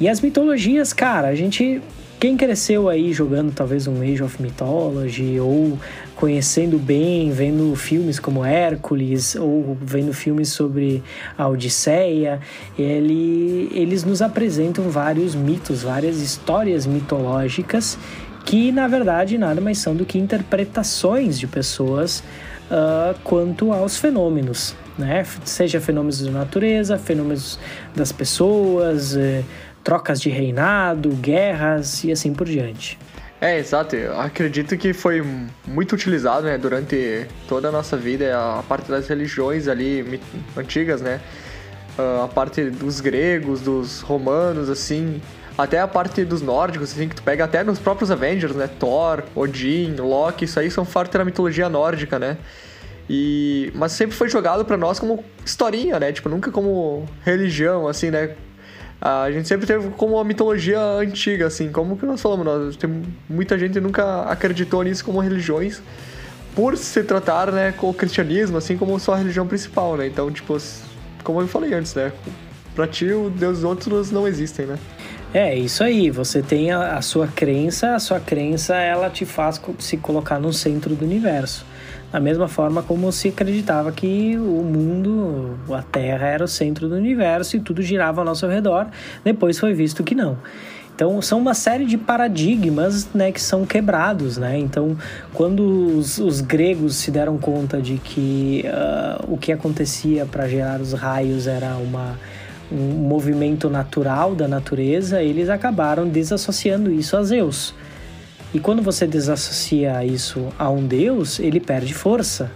E as mitologias, cara, a gente quem cresceu aí jogando talvez um Age of Mythology ou conhecendo bem, vendo filmes como Hércules ou vendo filmes sobre a Odisseia, ele, eles nos apresentam vários mitos, várias histórias mitológicas que na verdade nada mais são do que interpretações de pessoas uh, quanto aos fenômenos, né? Seja fenômenos da natureza, fenômenos das pessoas, eh, trocas de reinado, guerras e assim por diante. É, exato. Eu acredito que foi muito utilizado, né, durante toda a nossa vida, a parte das religiões ali antigas, né? Uh, a parte dos gregos, dos romanos, assim, até a parte dos nórdicos, assim, que tu pega até nos próprios Avengers, né? Thor, Odin, Loki, isso aí são parte da mitologia nórdica, né? E... Mas sempre foi jogado para nós como historinha, né? Tipo, nunca como religião, assim, né? A gente sempre teve como uma mitologia antiga, assim, como que nós falamos, nós, tem, muita gente nunca acreditou nisso como religiões, por se tratar, né, com o cristianismo, assim, como sua religião principal, né? Então, tipo, como eu falei antes, né? Pra ti, os deuses outros não existem, né? É, isso aí. Você tem a, a, sua crença, a sua crença ela te faz se colocar no centro do universo. Da mesma forma como se acreditava que o mundo, a Terra era o centro do universo e tudo girava ao nosso redor, depois foi visto que não. Então são uma série de paradigmas né, que são quebrados. Né? Então, quando os, os gregos se deram conta de que uh, o que acontecia para gerar os raios era uma um movimento natural da natureza, eles acabaram desassociando isso a Zeus. E quando você desassocia isso a um deus, ele perde força.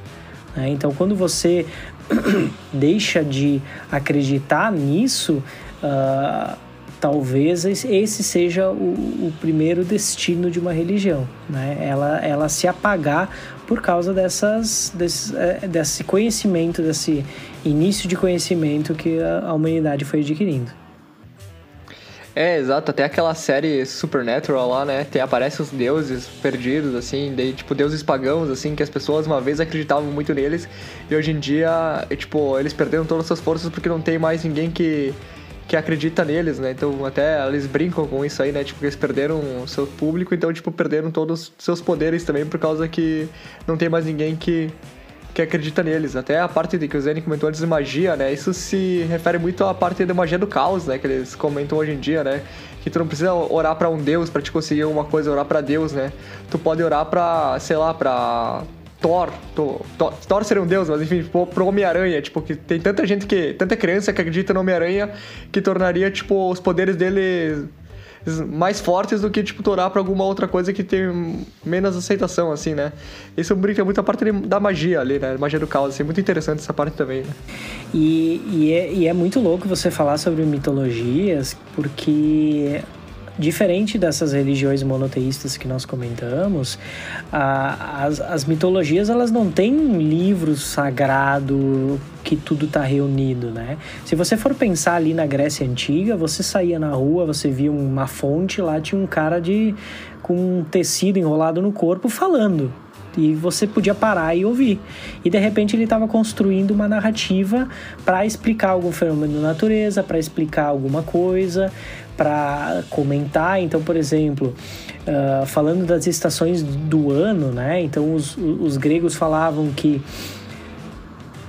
Né? Então, quando você deixa de acreditar nisso, uh, talvez esse seja o, o, primeiro destino de uma religião, né? Ela, ela se apagar por causa dessas, desse, é, desse conhecimento, desse início de conhecimento que a, humanidade foi adquirindo. É, exato. Até aquela série Supernatural lá, né? Tem, aparece os deuses perdidos, assim, tipo, deuses pagãos, assim, que as pessoas uma vez acreditavam muito neles. E hoje em dia, é, tipo, eles perderam todas as suas forças porque não tem mais ninguém que, que acredita neles, né? Então, até eles brincam com isso aí, né? Tipo, eles perderam o seu público, então, tipo, perderam todos os seus poderes também por causa que não tem mais ninguém que que acredita neles. Até a parte de que o Zen comentou antes de magia, né? Isso se refere muito à parte da magia do caos, né? Que eles comentam hoje em dia, né? Que tu não precisa orar para um deus para te conseguir uma coisa, orar para Deus, né? Tu pode orar para, sei lá, para Thor, Thor, Thor seria um deus, mas enfim, tipo, pro Homem-Aranha, tipo, que tem tanta gente que, tanta criança que acredita no Homem-Aranha que tornaria, tipo, os poderes dele mais fortes do que, tipo, torar pra alguma outra coisa que tem menos aceitação, assim, né? Isso brinca muito a parte da magia ali, né? Magia do caos, assim, muito interessante essa parte também, né? E, e, é, e é muito louco você falar sobre mitologias, porque diferente dessas religiões monoteístas que nós comentamos, a, as, as mitologias elas não têm um livro sagrado que tudo está reunido, né? Se você for pensar ali na Grécia Antiga, você saía na rua, você via uma fonte, lá tinha um cara de com um tecido enrolado no corpo falando, e você podia parar e ouvir. E de repente ele estava construindo uma narrativa para explicar algum fenômeno da natureza, para explicar alguma coisa, para comentar. Então, por exemplo, uh, falando das estações do ano, né? Então, os, os gregos falavam que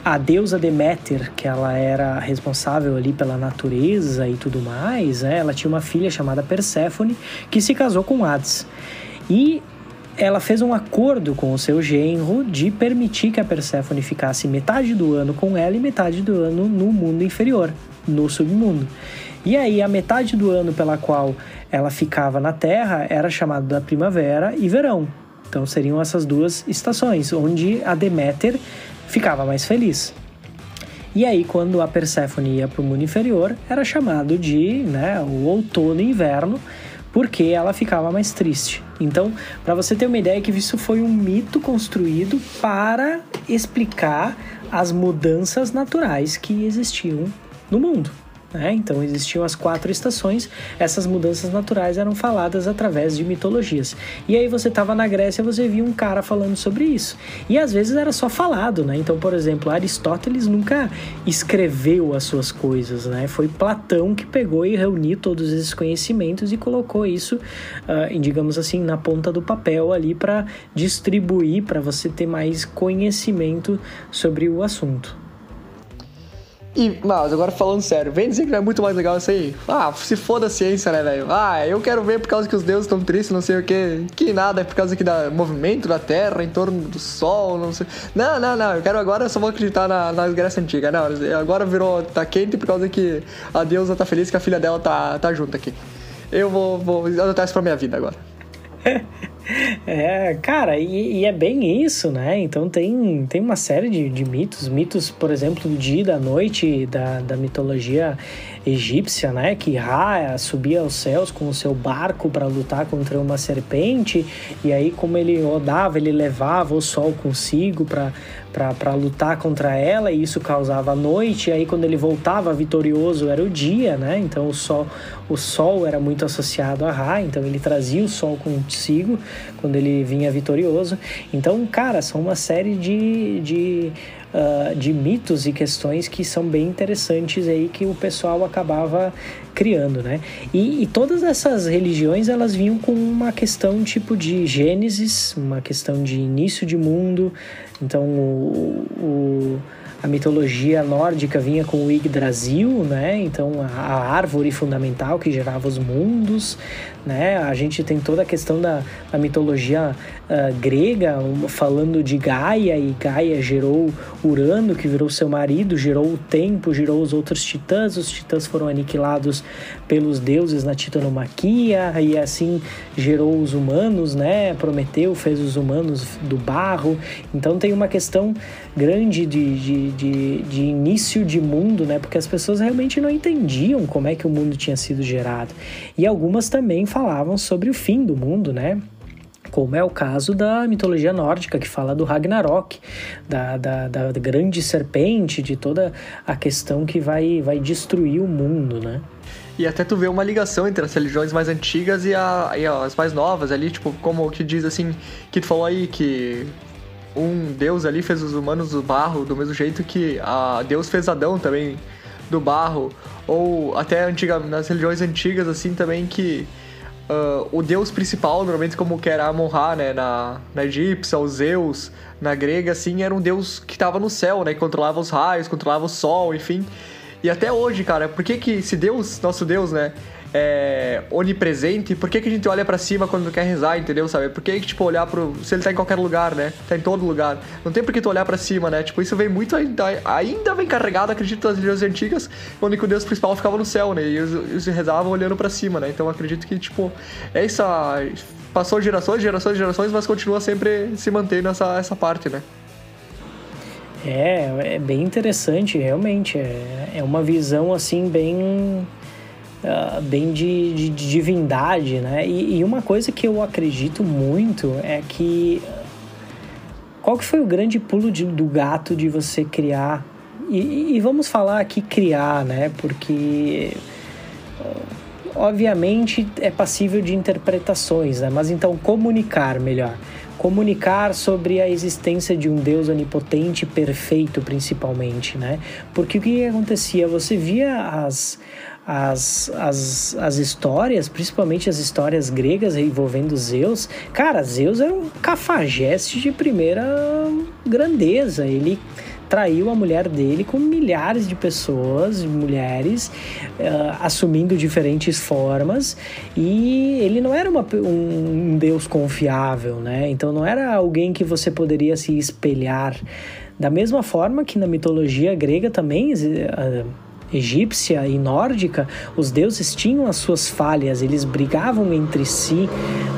a deusa Deméter, que ela era responsável ali pela natureza e tudo mais, né? ela tinha uma filha chamada Perséfone que se casou com Hades. E ela fez um acordo com o seu genro de permitir que a Perséfone ficasse metade do ano com ela e metade do ano no mundo inferior, no submundo. E aí a metade do ano pela qual ela ficava na Terra era chamada da primavera e verão. Então seriam essas duas estações, onde a Deméter ficava mais feliz. E aí, quando a Perséfone ia para o mundo inferior, era chamado de né, o outono e inverno, porque ela ficava mais triste. Então, para você ter uma ideia que isso foi um mito construído para explicar as mudanças naturais que existiam no mundo. Né? Então existiam as quatro estações, essas mudanças naturais eram faladas através de mitologias. E aí você estava na Grécia, você via um cara falando sobre isso. E às vezes era só falado, né? Então, por exemplo, Aristóteles nunca escreveu as suas coisas, né? Foi Platão que pegou e reuniu todos esses conhecimentos e colocou isso, uh, digamos assim, na ponta do papel ali para distribuir, para você ter mais conhecimento sobre o assunto. E, mas agora falando sério, vem dizer que não é muito mais legal isso aí? Ah, se foda a ciência, né, velho? Ah, eu quero ver por causa que os deuses estão tristes, não sei o que. Que nada, é por causa que dá movimento da Terra em torno do Sol, não sei. Não, não, não, eu quero agora, eu só vou acreditar na, na Grécia Antiga. Não, agora virou, tá quente por causa que a deusa tá feliz que a filha dela tá, tá junto aqui. Eu vou, vou adotar isso pra minha vida agora. É, cara, e, e, é bem isso, né? Então tem, tem uma série de, de mitos, mitos, por exemplo, do dia e da noite da, da mitologia egípcia, né? Que Ra subia aos céus com o seu barco para lutar contra uma serpente, e aí, como ele rodava, ele levava o sol consigo para para lutar contra ela e isso causava a noite. E aí quando ele voltava vitorioso era o dia, né? Então o sol, o sol era muito associado a Ra, então ele trazia o sol consigo quando ele vinha vitorioso. Então, cara, são uma série de, de uh, de mitos e questões que são bem interessantes aí que o pessoal acabava criando, né? E, e, todas essas religiões elas vinham com uma questão tipo de Gênesis, uma questão de início de mundo. Então o, o a mitologia nórdica vinha com o Yggdrasil, né? Então a, árvore fundamental que gerava os mundos, né? A gente tem toda a questão da, da mitologia uh, grega, falando de Gaia, e Gaia gerou Urano, que virou seu marido, gerou o tempo, gerou os outros titãs, os titãs foram aniquilados pelos deuses na titanomaquia, e assim gerou os humanos, né? Prometeu, fez os humanos do barro. Então tem uma questão grande de, de, de, de início de mundo, né? Porque as pessoas realmente não entendiam como é que o mundo tinha sido gerado. E algumas também falavam sobre o fim do mundo, né? como é o caso da mitologia nórdica, que fala do Ragnarok, da, da, da, grande serpente, de toda a questão que vai, vai destruir o mundo, né? E até tu vê uma ligação entre as religiões mais antigas e, a, e as mais novas ali, tipo, como que diz assim, que tu falou aí que um Deus ali fez os humanos do barro, do mesmo jeito que a Deus fez Adão também do barro, ou até antiga, nas religiões antigas assim também que uh, o deus principal, normalmente como que era Amon-Ra, né, na, na egípcia, o Zeus, na grega, assim, era um deus que estava no céu, né, que controlava os raios, controlava o sol, enfim. E até hoje, cara, por que que se Deus, nosso Deus, né, é, onipresente, por que, que a gente olha para cima quando quer rezar, entendeu? Sabe? Por que, que, tipo, olhar pro. Se ele tá em qualquer lugar, né? Tá em todo lugar. Não tem por que tu olhar para cima, né? Tipo, isso vem muito. Ainda, ainda vem carregado, acredito, das religiões antigas, onde o Deus principal ficava no céu, né? E eles, eles rezavam olhando para cima, né? Então acredito que, tipo, essa. Passou gerações, gerações, gerações, mas continua sempre se mantendo essa, essa parte, né? É, é bem interessante, realmente. É, é uma visão, assim, bem uh, bem de, de, de, divindade, né? E, e, uma coisa que eu acredito muito é que qual que foi o grande pulo de, do gato de você criar e, e, vamos falar aqui criar, né? Porque obviamente é passível de interpretações, né? Mas então comunicar melhor comunicar sobre a existência de um Deus onipotente perfeito, principalmente, né? Porque o que acontecia? Você via as, as, as, as histórias, principalmente as histórias gregas envolvendo Zeus, cara, Zeus era um cafajeste de primeira grandeza. Ele traiu a mulher dele com milhares de pessoas, mulheres, uh, assumindo diferentes formas, e ele não era uma, um, um deus confiável, né? Então não era alguém que você poderia se espelhar. Da mesma forma que na mitologia grega também. Uh, egípcia e nórdica, os deuses tinham as suas falhas, eles brigavam entre si,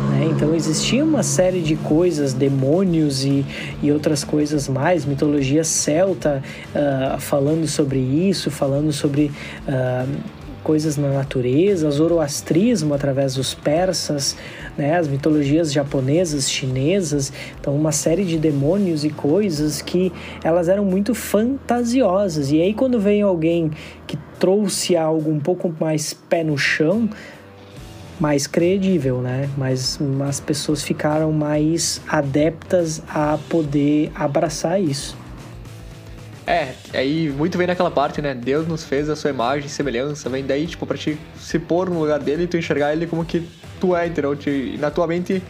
né? então existia uma série de coisas, demônios e, e outras coisas mais, mitologia celta uh, falando sobre isso, falando sobre. Uh, coisas na natureza, zoroastrismo através dos persas, né, as mitologias japonesas, chinesas, então uma série de demônios e coisas que elas eram muito fantasiosas. E aí quando veio alguém que trouxe algo um pouco mais pé no chão, mais credível, né? Mas as pessoas ficaram mais adeptas a poder abraçar isso. É, aí muito vem naquela parte, né? Deus nos fez a sua imagem e semelhança, vem daí, tipo, pra te se pôr no lugar dele e tu enxergar ele como que tu é, entendeu? Te, na tua mente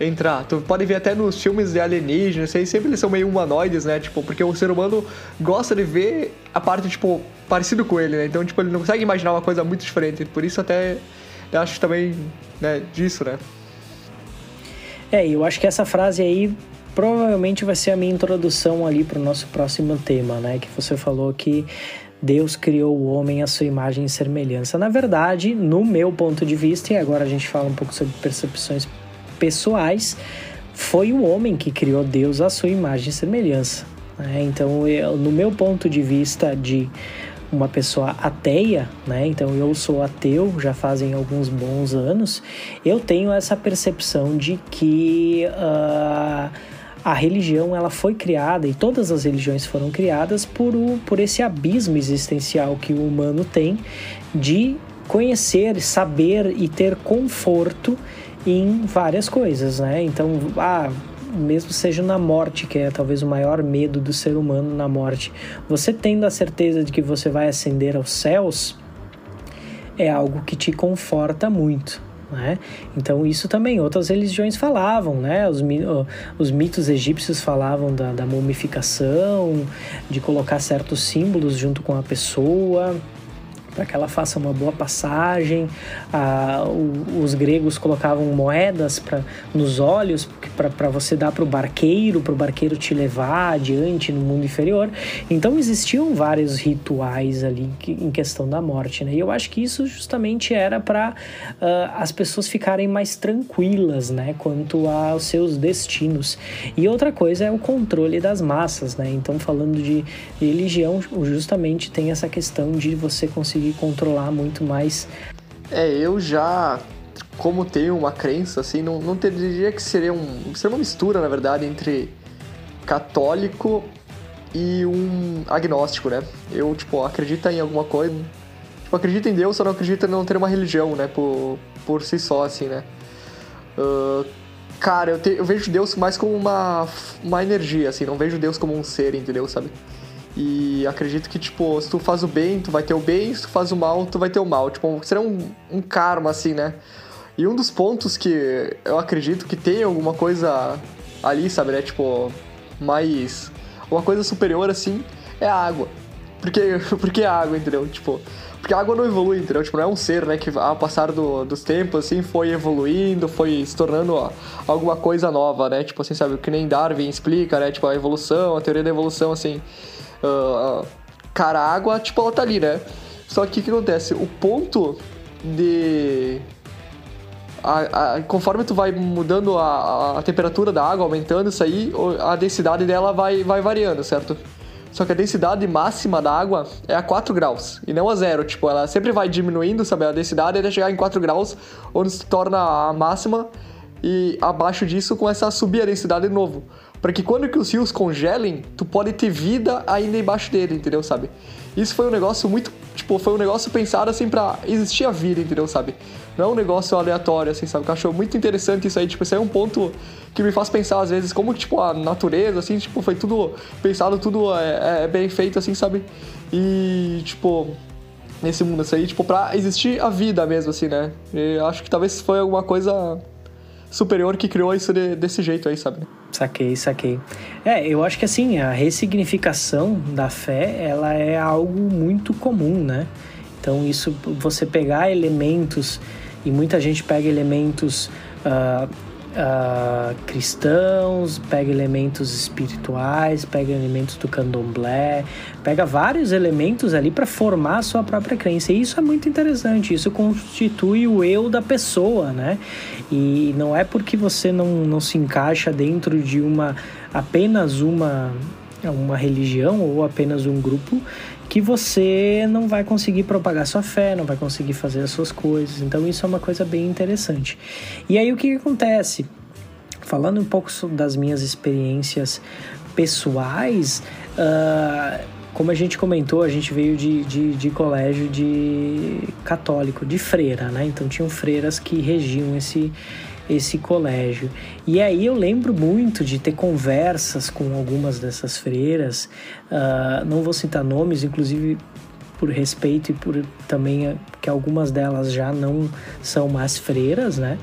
entrar. Tu pode ver até nos filmes de alienígenas, aí sempre eles são meio humanoides, né? Tipo, porque o ser humano gosta de ver a parte, tipo, parecido com ele, né? Então, tipo, ele não consegue imaginar uma coisa muito diferente. Por isso até eu acho também, né, disso, né? É, eu acho que essa frase aí provavelmente vai ser a minha introdução ali para o nosso próximo tema, né? Que você falou que Deus criou o homem à sua imagem e semelhança. Na verdade, no meu ponto de vista, e agora a gente fala um pouco sobre percepções pessoais, foi o homem que criou Deus à sua imagem e semelhança. Né? Então, eu, no meu ponto de vista de uma pessoa ateia, né? Então eu sou ateu já fazem alguns bons anos. Eu tenho essa percepção de que uh, a religião ela foi criada e todas as religiões foram criadas por, o, por esse abismo existencial que o humano tem de conhecer, saber e ter conforto em várias coisas, né? Então, ah, mesmo seja na morte, que é talvez o maior medo do ser humano na morte, você tendo a certeza de que você vai ascender aos céus, é algo que te conforta muito. Né? Então isso também outras religiões falavam, né? Os, os mitos egípcios falavam da, da mumificação, de colocar certos símbolos junto com a pessoa para que ela faça uma boa passagem. Ah, o, os gregos colocavam moedas pra, nos olhos para você dar para o barqueiro, para o barqueiro te levar adiante no mundo inferior. Então existiam vários rituais ali em questão da morte, né? E eu acho que isso justamente era para ah, as pessoas ficarem mais tranquilas, né? Quanto aos seus destinos. E outra coisa é o controle das massas, né? Então falando de religião, justamente tem essa questão de você conseguir conseguir controlar muito mais. É, eu já, como tenho uma crença, assim, não, não teria que seria um. Seria uma mistura, na verdade, entre católico e um agnóstico, né? Eu, tipo, acredito em alguma coisa. tipo, acredita em Deus, só não acredita em não ter uma religião, né? Por, por si só, assim, né? Uh, cara, eu, te, eu vejo Deus mais como uma, uma energia, assim, não vejo Deus como um ser, entendeu? Sabe? E acredito que, tipo, se tu faz o bem, tu vai ter o bem, se tu faz o mal, tu vai ter o mal. Tipo, será um, um karma, assim, né? E um dos pontos que eu acredito que tem alguma coisa ali, sabe, né? Tipo, mais. Uma coisa superior, assim, é a água. Porque, porque a água, entendeu? Tipo, porque a água não evolui, entendeu? Tipo, não é um ser, né, que ao passar do, dos tempos, assim, foi evoluindo, foi se tornando ó, alguma coisa nova, né? Tipo assim, sabe? O que nem Darwin explica, né? Tipo, a evolução, a teoria da evolução, assim. Uh, cara, a água, tipo, ela tá ali, né? Só que o que acontece? O ponto de a, a, conforme tu vai mudando a, a, temperatura da água, aumentando isso aí, a densidade dela vai, vai variando, certo? Só que a densidade máxima da água é a 4 graus e não a zero. Tipo, ela sempre vai diminuindo, sabe? A densidade até chegar em 4 graus, onde se torna a máxima e abaixo disso começa a subir a densidade de novo. Para que quando que os rios congelem, tu pode ter vida ainda embaixo dele, entendeu, sabe? Isso foi um negócio muito, tipo, foi um negócio pensado assim para existir a vida, entendeu, sabe? Não é um negócio aleatório, assim, sabe? Eu acho muito interessante isso aí. Tipo, isso aí é um ponto que me faz pensar, às vezes, como, tipo, a natureza, assim, tipo, foi tudo pensado, tudo é, é bem feito, assim, sabe? E, tipo, nesse mundo, isso aí, tipo, pra existir a vida mesmo, assim, né? E acho que talvez foi alguma coisa superior que criou isso de, desse jeito aí, sabe? Saquei, saquei. É, eu acho que assim, a ressignificação da fé, ela é algo muito comum, né? Então, isso, você pegar elementos e muita gente pega elementos uh, uh, cristãos, pega elementos espirituais, pega elementos do candomblé, pega vários elementos ali para formar a sua própria crença. E isso é muito interessante, isso constitui o eu da pessoa, né? E não é porque você não, não se encaixa dentro de uma apenas uma uma religião ou apenas um grupo que você não vai conseguir propagar sua fé, não vai conseguir fazer as suas coisas. Então isso é uma coisa bem interessante. E aí o que, que acontece? Falando um pouco das minhas experiências pessoais, uh, como a gente comentou, a gente veio de, de, de, colégio de católico, de freira, né? Então tinham freiras que regiam esse, esse colégio. E aí eu lembro muito de ter conversas com algumas dessas freiras, uh, não vou citar nomes, inclusive por respeito e por também que algumas delas já não são mais freiras, né?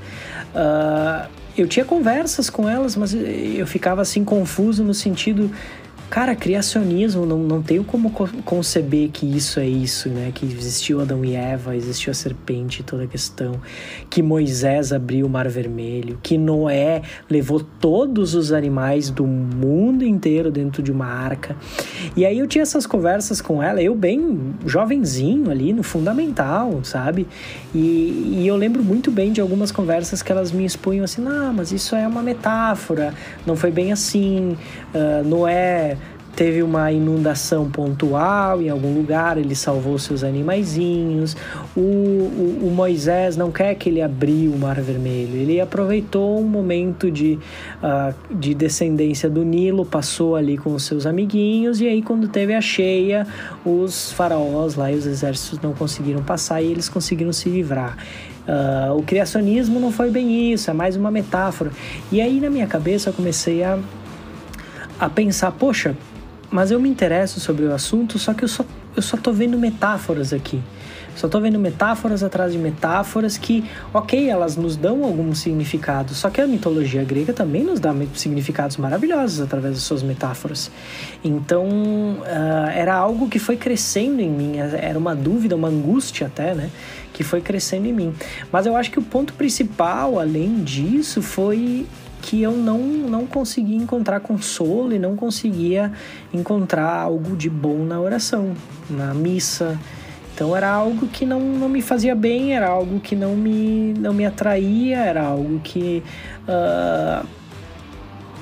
Uh, eu tinha conversas com elas, mas eu ficava assim confuso no sentido Cara, criacionismo, não, não tenho como conceber que isso é isso, né? Que existiu Adão e Eva, existiu a serpente, toda a questão. Que Moisés abriu o Mar Vermelho, que Noé levou todos os animais do mundo inteiro dentro de uma arca. E aí eu tinha essas conversas com ela, eu bem jovenzinho ali, no fundamental, sabe? E, e eu lembro muito bem de algumas conversas que elas me expunham assim: não, mas isso é uma metáfora, não foi bem assim, uh, Noé teve uma inundação pontual em algum lugar, ele salvou seus animaizinhos. O, o, o, Moisés não quer que ele abriu o Mar Vermelho, ele aproveitou um momento de, uh, de descendência do Nilo, passou ali com os seus amiguinhos, e aí, quando teve a cheia, os faraós lá e os exércitos não conseguiram passar e eles conseguiram se livrar. Uh, o criacionismo não foi bem isso, é mais uma metáfora. E aí, na minha cabeça, eu comecei a, a pensar: poxa mas eu me interesso sobre o assunto, só que eu só, eu só tô vendo metáforas aqui. Só tô vendo metáforas atrás de metáforas que, ok, elas nos dão algum significado, só que a mitologia grega também nos dá significados maravilhosos através das suas metáforas. Então, uh, era algo que foi crescendo em mim, era uma dúvida, uma angústia até, né? Que foi crescendo em mim. Mas eu acho que o ponto principal, além disso, foi que eu não, não conseguia encontrar consolo e não conseguia encontrar algo de bom na oração, na missa. Então era algo que não, não me fazia bem, era algo que não me, não me atraía, era algo que, uh,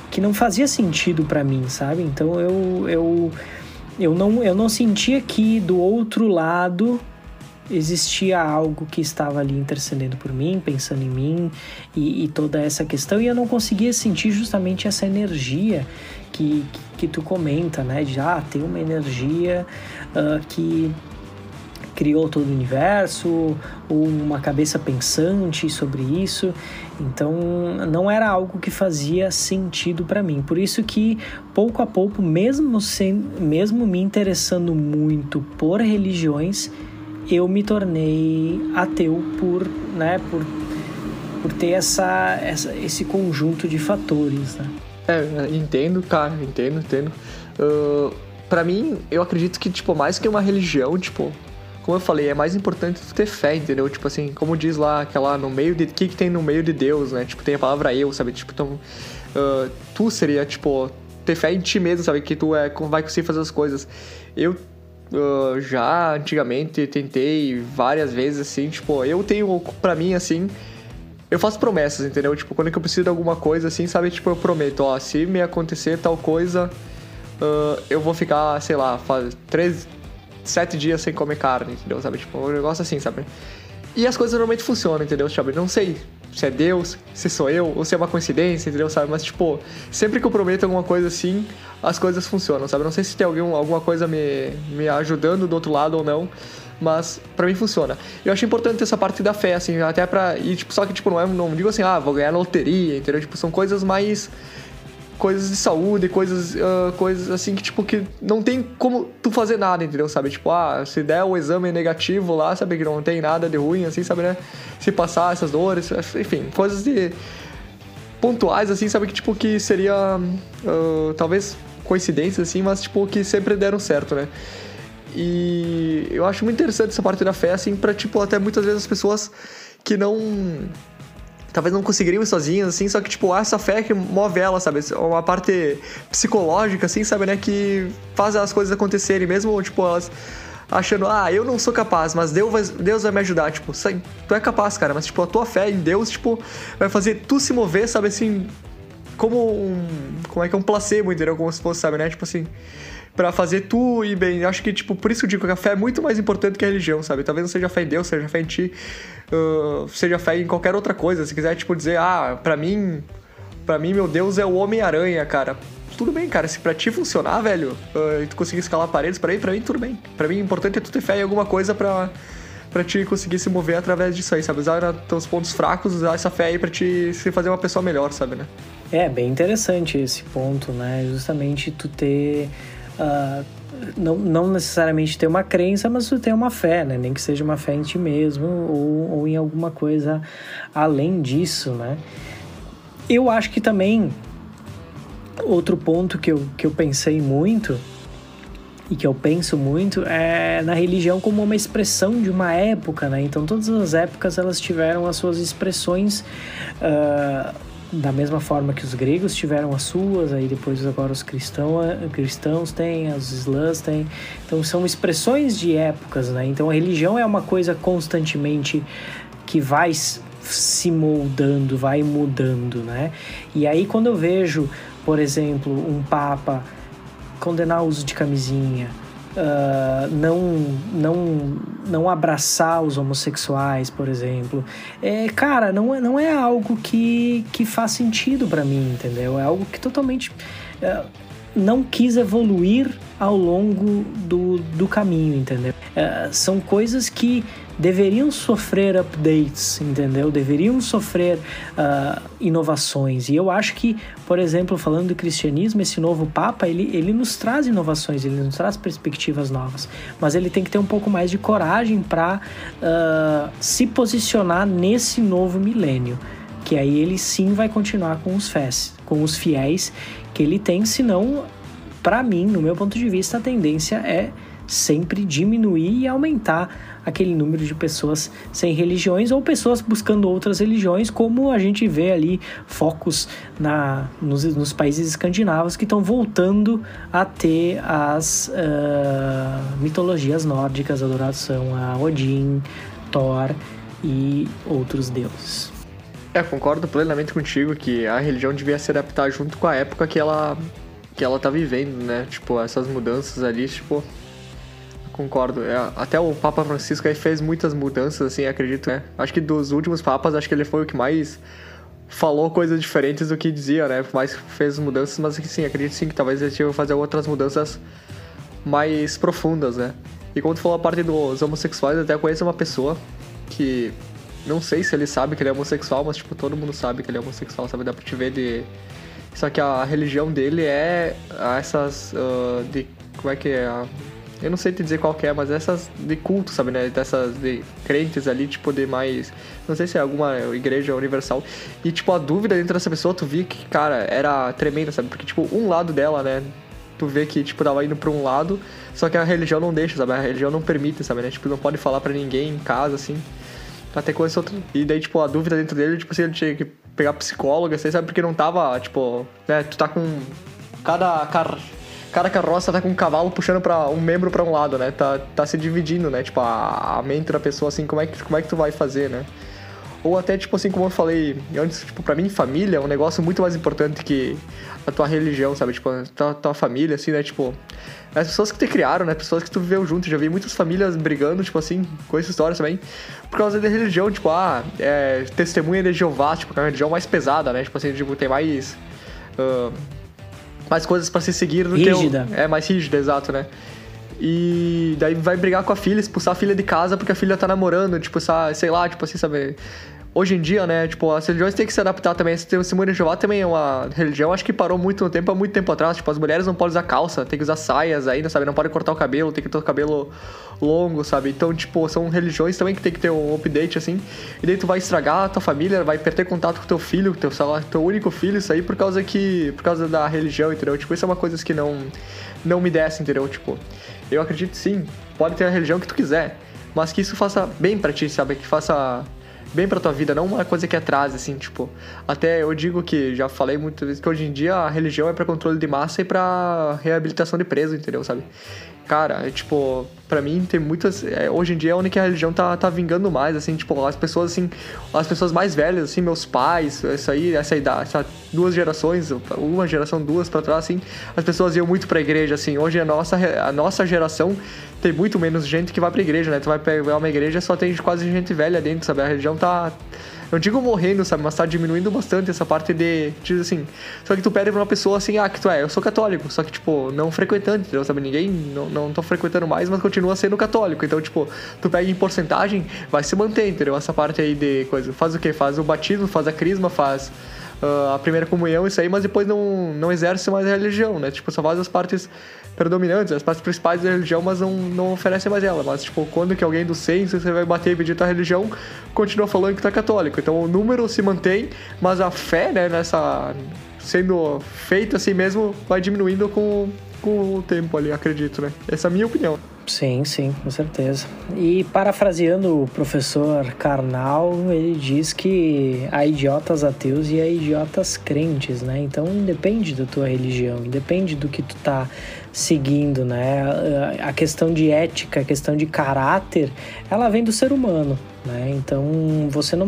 que não fazia sentido para mim, sabe? Então eu, eu, eu, não, eu não sentia que do outro lado existia algo que estava ali intercedendo por mim, pensando em mim e, e, toda essa questão, e eu não conseguia sentir justamente essa energia que, que, que tu comenta, né? De ah, tem uma energia uh, que, criou todo o universo ou uma cabeça pensante sobre isso. Então não era algo que fazia sentido para mim. Por isso que pouco a pouco, mesmo sem, mesmo me interessando muito por religiões, eu me tornei ateu por, né, por, por ter essa, essa, esse conjunto de fatores, né? É, entendo, cara, entendo, entendo. Uh, para mim, eu acredito que, tipo, mais que uma religião, tipo, como eu falei, é mais importante tu ter fé, entendeu? Tipo assim, como diz lá, aquela no meio de. O que, que tem no meio de Deus, né? Tipo, tem a palavra eu, sabe? Tipo, então. Uh, tu seria, tipo, ter fé em ti mesmo, sabe? Que tu é, vai conseguir fazer as coisas. Eu já antigamente tentei várias vezes, assim, tipo, eu tenho para mim, assim. Eu faço promessas, entendeu? Tipo, quando eu preciso de alguma coisa, assim, sabe? Tipo, eu prometo, ó, se me acontecer tal coisa, uh, eu vou ficar, sei lá, faz três sete dias sem comer carne, entendeu? Sabe? Tipo, um negócio assim, sabe? E as coisas normalmente funcionam, entendeu? Sabe? Não sei se é Deus, se sou eu, ou se é uma coincidência, entendeu? Sabe? Mas, tipo, sempre que eu prometo alguma coisa assim, as coisas funcionam, sabe? Não sei se tem algum, alguma coisa me, me ajudando do outro lado ou não, mas para mim funciona. Eu acho importante essa parte da fé, assim, até pra. E, tipo, só que, tipo, não é. Não digo assim, ah, vou ganhar loteria, entendeu? Tipo, são coisas mais coisas de saúde, coisas, uh, coisas assim que, tipo, que não tem como tu fazer nada, entendeu? Sabe? Tipo, ah, se der o exame negativo lá, sabe? Que não tem nada de ruim, assim, sabe, né? Se passar essas dores, enfim, coisas de pontuais, assim, sabe? Que, tipo, que seria, uh, talvez coincidências, assim, mas, tipo, que sempre deram certo, né? E eu acho muito interessante essa parte da fé, assim, pra, tipo, até muitas vezes as pessoas que não talvez não conseguiriam ir sozinhas, assim, só que, tipo, essa fé que move ela, sabe? Uma parte psicológica, assim, sabe, né? Que faz as coisas acontecerem, mesmo, tipo, elas achando, ah, eu não sou capaz, mas Deus vai, Deus vai me ajudar. Tipo, tu é capaz, cara, mas, tipo, a tua fé em Deus, tipo, vai fazer tu se mover, sabe, assim, como um. Como é que é um placebo, entendeu? Como se fosse, sabe, né? Tipo assim para fazer tu ir bem. Acho que, tipo, por isso eu digo que a fé é muito mais importante que a religião, sabe? Talvez não seja fé em Deus, seja fé em ti, uh, seja fé em qualquer outra coisa. Se quiser, tipo, dizer, ah, pra mim, para mim, meu Deus é o Homem-Aranha, cara. Tudo bem, cara. Se pra ti funcionar, velho, uh, e tu conseguir escalar paredes, pra mim, pra mim, tudo bem. Pra mim, o importante é tu ter fé em alguma coisa pra, pra te conseguir se mover através disso aí, sabe? Usar teus pontos fracos, usar essa fé aí pra te se fazer uma pessoa melhor, sabe, né? É, bem interessante esse ponto, né? Justamente tu ter uh, não, não necessariamente ter uma crença, mas ter uma fé, né? Nem que seja uma fé em ti mesmo ou, ou em alguma coisa além disso, né? Eu acho que também outro ponto que eu, que eu pensei muito e que eu penso muito é na religião como uma expressão de uma época, né? Então todas as épocas elas tiveram as suas expressões uh, da mesma forma que os gregos tiveram as suas, aí depois agora os cristão, cristãos têm, os islãs têm. Então são expressões de épocas, né? Então a religião é uma coisa constantemente que vai se moldando, vai mudando, né? E aí quando eu vejo, por exemplo, um papa condenar o uso de camisinha, uh, não, não, não abraçar os homossexuais, por exemplo. É, cara, não é, não é algo que, que faz sentido para mim, entendeu? É algo que totalmente uh, não quis evoluir ao longo do, do caminho, entendeu? Uh, são coisas que deveriam sofrer updates, entendeu? Deveriam sofrer uh, inovações. E eu acho que, por exemplo, falando do cristianismo, esse novo Papa, ele, ele nos traz inovações, ele nos traz perspectivas novas. Mas ele tem que ter um pouco mais de coragem para uh, ah, se posicionar nesse novo milênio. Que aí ele sim vai continuar com os, fés, com os fiéis que ele tem, senão, para mim, no meu ponto de vista, a tendência é sempre diminuir e aumentar aquele número de pessoas sem religiões ou pessoas buscando outras religiões, como a gente vê ali focos na, nos, nos países escandinavos que estão voltando a ter as uh, mitologias nórdicas, adoração a Odin, Thor e outros deuses. É, concordo plenamente contigo que a religião devia se adaptar junto com a época que ela que ela tá vivendo, né? Tipo, essas mudanças ali, tipo, concordo. É, até o Papa Francisco aí fez muitas mudanças, assim, acredito, né? Acho que dos últimos papas, acho que ele foi o que mais falou coisas diferentes do que dizia, né? Mais fez mudanças, mas sim, acredito sim que talvez ele tivesse fazer outras mudanças mais profundas, né? E tu falou a parte dos homossexuais, eu até conheço uma pessoa que não sei se ele sabe que ele é homossexual, mas tipo, todo mundo sabe que ele é homossexual, sabe? Dá pra te ver de. Só que a religião dele é essas. Uh, de. Como é que é? Eu não sei te dizer qual é, mas essas de culto, sabe, né? Dessas de crentes ali, tipo, de mais. Não sei se é alguma igreja universal. E, tipo, a dúvida dentro dessa pessoa, tu via que, cara, era tremenda, sabe? Porque, tipo, um lado dela, né? Tu vê que, tipo, tava indo pra um lado, só que a religião não deixa, sabe? A religião não permite, sabe, né? Tipo, não pode falar para ninguém em casa, assim. Até coisa outra. E daí, tipo, a dúvida dentro dele, tipo, se ele tinha que pegar psicóloga, assim, sabe? Porque não tava, tipo, né? Tu tá com. Cada. Car... Cada carroça tá com um cavalo puxando para um membro para um lado, né? Tá, tá se dividindo, né? Tipo, a, a mente da pessoa, assim, como é, que, como é que tu vai fazer, né? Ou até, tipo assim, como eu falei antes, tipo, pra mim, família é um negócio muito mais importante que a tua religião, sabe? Tipo, a tua, tua família, assim, né? Tipo, as pessoas que te criaram, né? Pessoas que tu viveu junto. Já vi muitas famílias brigando, tipo assim, com essa história também. Por causa da religião, tipo, ah, é, testemunha de Jeová, tipo, que é a religião mais pesada, né? Tipo assim, tipo, tem mais. Uh, mais coisas para se seguir do rígida. que. É, mais rígida, exato, né? E daí vai brigar com a filha, expulsar a filha de casa porque a filha tá namorando, tipo, sei lá, tipo assim, sabe? Hoje em dia, né, tipo, as religiões têm que se adaptar também. Esse testemunho de Jeová também é uma religião, acho que parou muito no tempo, há muito tempo atrás. Tipo, as mulheres não podem usar calça, tem que usar saias ainda, sabe? Não podem cortar o cabelo, tem que ter o cabelo longo, sabe? Então, tipo, são religiões também que tem que ter um update, assim. E daí tu vai estragar a tua família, vai perder contato com teu filho, teu, sei teu único filho, isso aí por causa que. por causa da religião, entendeu? Tipo, isso é uma coisa que não, não me desce, entendeu? Tipo, eu acredito sim, pode ter a religião que tu quiser, mas que isso faça bem para ti, sabe? Que faça bem pra tua vida, não uma coisa que atrasa, assim, tipo. Até eu digo que, já falei muitas vezes, que hoje em dia a religião é para controle de massa e para reabilitação de preso, entendeu, sabe? Cara, é, tipo, para mim tem muitas. É, hoje em dia é onde que a religião tá, tá vingando mais, assim, tipo, as pessoas, assim, as pessoas mais velhas, assim, meus pais, essa aí, essa idade, essa duas gerações, uma geração, duas pra trás, assim, as pessoas iam muito pra igreja, assim. Hoje a nossa, a nossa geração tem muito menos gente que vai pra igreja, né? Tu vai pegar uma igreja só tem quase gente velha dentro, sabe? A religião tá não digo morrendo, sabe? Mas tá diminuindo bastante essa parte de. Diz assim. Só que tu pede pra uma pessoa assim, ah, que tu é, eu sou católico. Só que, tipo, não frequentante, entendeu? Sabe? Ninguém. Não, não tô frequentando mais, mas continua sendo católico. Então, tipo, tu pega em porcentagem, vai se manter, entendeu? Essa parte aí de coisa. Faz o quê? Faz o batismo, faz a crisma, faz. Uh, a primeira comunhão, isso aí, mas depois não, não exerce mais a religião, né? Tipo, só faz as partes predominantes, as partes principais da religião, mas não, não oferece mais ela. Mas, tipo, quando que alguém do censo, você vai bater e pedir tua religião, continua falando que é católico. Então o número se mantém, mas a fé, né, nessa. sendo feita assim mesmo, vai diminuindo com, com o tempo ali, acredito, né? Essa é a minha opinião. Sim, sim, com certeza. E parafraseando o professor Karnal, ele diz que há idiotas ateus e há idiotas crentes, né? Então independe da tua religião, independe do que tu tá seguindo, né? A questão de ética, a questão de caráter, ela vem do ser humano, né? Então você não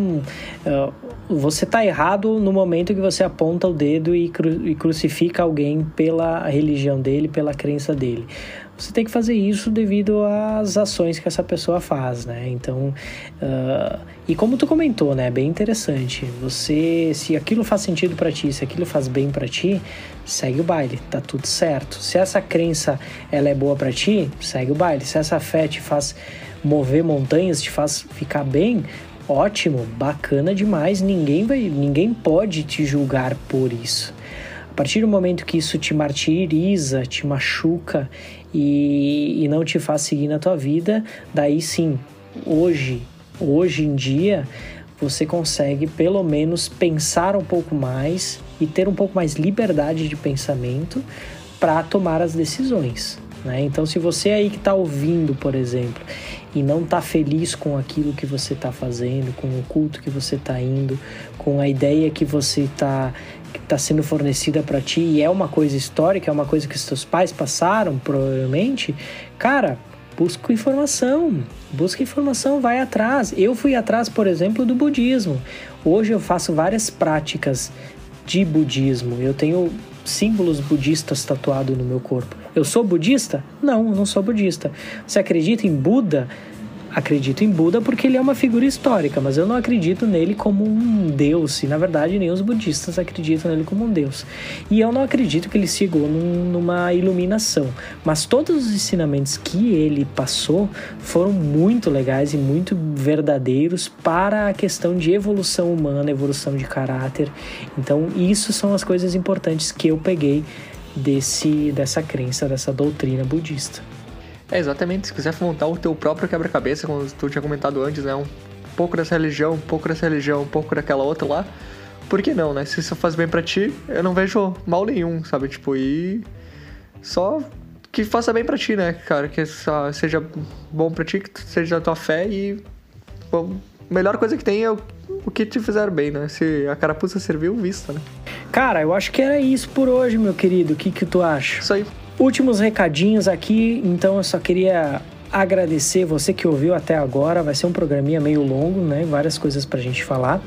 uh, você tá errado no momento que você aponta o dedo e, cru, e crucifica alguém pela religião dele, pela crença dele você tem que fazer isso devido às ações que essa pessoa faz, né? Então, uh, e como tu comentou, né? Bem interessante. Você, se aquilo faz sentido para ti, se aquilo faz bem para ti, segue o baile, tá tudo certo. Se essa crença ela é boa para ti, segue o baile. Se essa fé te faz mover montanhas, te faz ficar bem, ótimo, bacana demais. Ninguém vai, ninguém pode te julgar por isso. A partir do momento que isso te martiriza, te machuca e, e não te faz seguir na tua vida, daí sim, hoje, hoje em dia, você consegue pelo menos pensar um pouco mais e ter um pouco mais liberdade de pensamento para tomar as decisões. Né? Então, se você aí que está ouvindo, por exemplo, e não está feliz com aquilo que você está fazendo, com o culto que você está indo, com a ideia que você está está sendo fornecida para ti e é uma coisa histórica, é uma coisa que os teus pais passaram, provavelmente, cara, busca informação, busca informação, vai atrás. Eu fui atrás, por exemplo, do budismo. Hoje eu faço várias práticas de budismo. Eu tenho símbolos budistas tatuados no meu corpo. Eu sou budista? Não, não sou budista. Você acredita em Buda? Acredito em Buda porque ele é uma figura histórica, mas eu não acredito nele como um deus, e na verdade nem os budistas acreditam nele como um deus. E eu não acredito que ele chegou num, numa iluminação, mas todos os ensinamentos que ele passou foram muito legais e muito verdadeiros para a questão de evolução humana, evolução de caráter. Então, isso são as coisas importantes que eu peguei desse dessa crença, dessa doutrina budista. É, exatamente. Se quiser montar o teu próprio quebra-cabeça, como tu tinha comentado antes, né? Um pouco dessa religião, um pouco dessa religião, um pouco daquela outra lá. Por que não, né? Se isso faz bem para ti, eu não vejo mal nenhum, sabe? Tipo, e só que faça bem para ti, né, cara? Que seja bom para ti, que seja a tua fé e bom, a melhor coisa que tem é o, o que te fizer bem, né? Se a carapuça serviu, vista, né? Cara, eu acho que era isso por hoje, meu querido. O que que tu acha? Isso aí. Últimos recadinhos aqui, então eu só queria agradecer você que ouviu até agora. Vai ser um programinha meio longo, né? Várias coisas pra gente falar.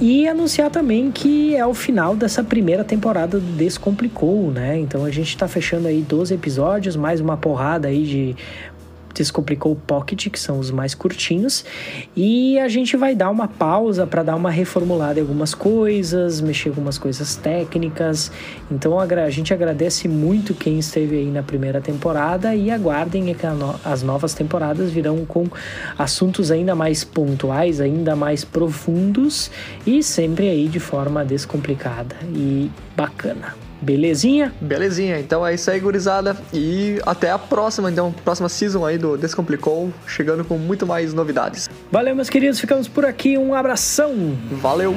E anunciar também que é o final dessa primeira temporada do Descomplicou, né? Então a gente tá fechando aí 12 episódios, mais uma porrada aí de Descomplicou Pocket, que são os mais curtinhos, e a gente vai dar uma pausa para dar uma reformulada em algumas coisas, mexer algumas coisas técnicas. Então a gente agradece muito quem esteve aí na primeira temporada e aguardem que as novas temporadas virão com assuntos ainda mais pontuais, ainda mais profundos e sempre aí de forma descomplicada e bacana. Belezinha? Belezinha. Então é isso aí, gurizada. E até a próxima, então, próxima season aí do Descomplicou, chegando com muito mais novidades. Valeu, meus queridos. Ficamos por aqui. Um abração. Valeu.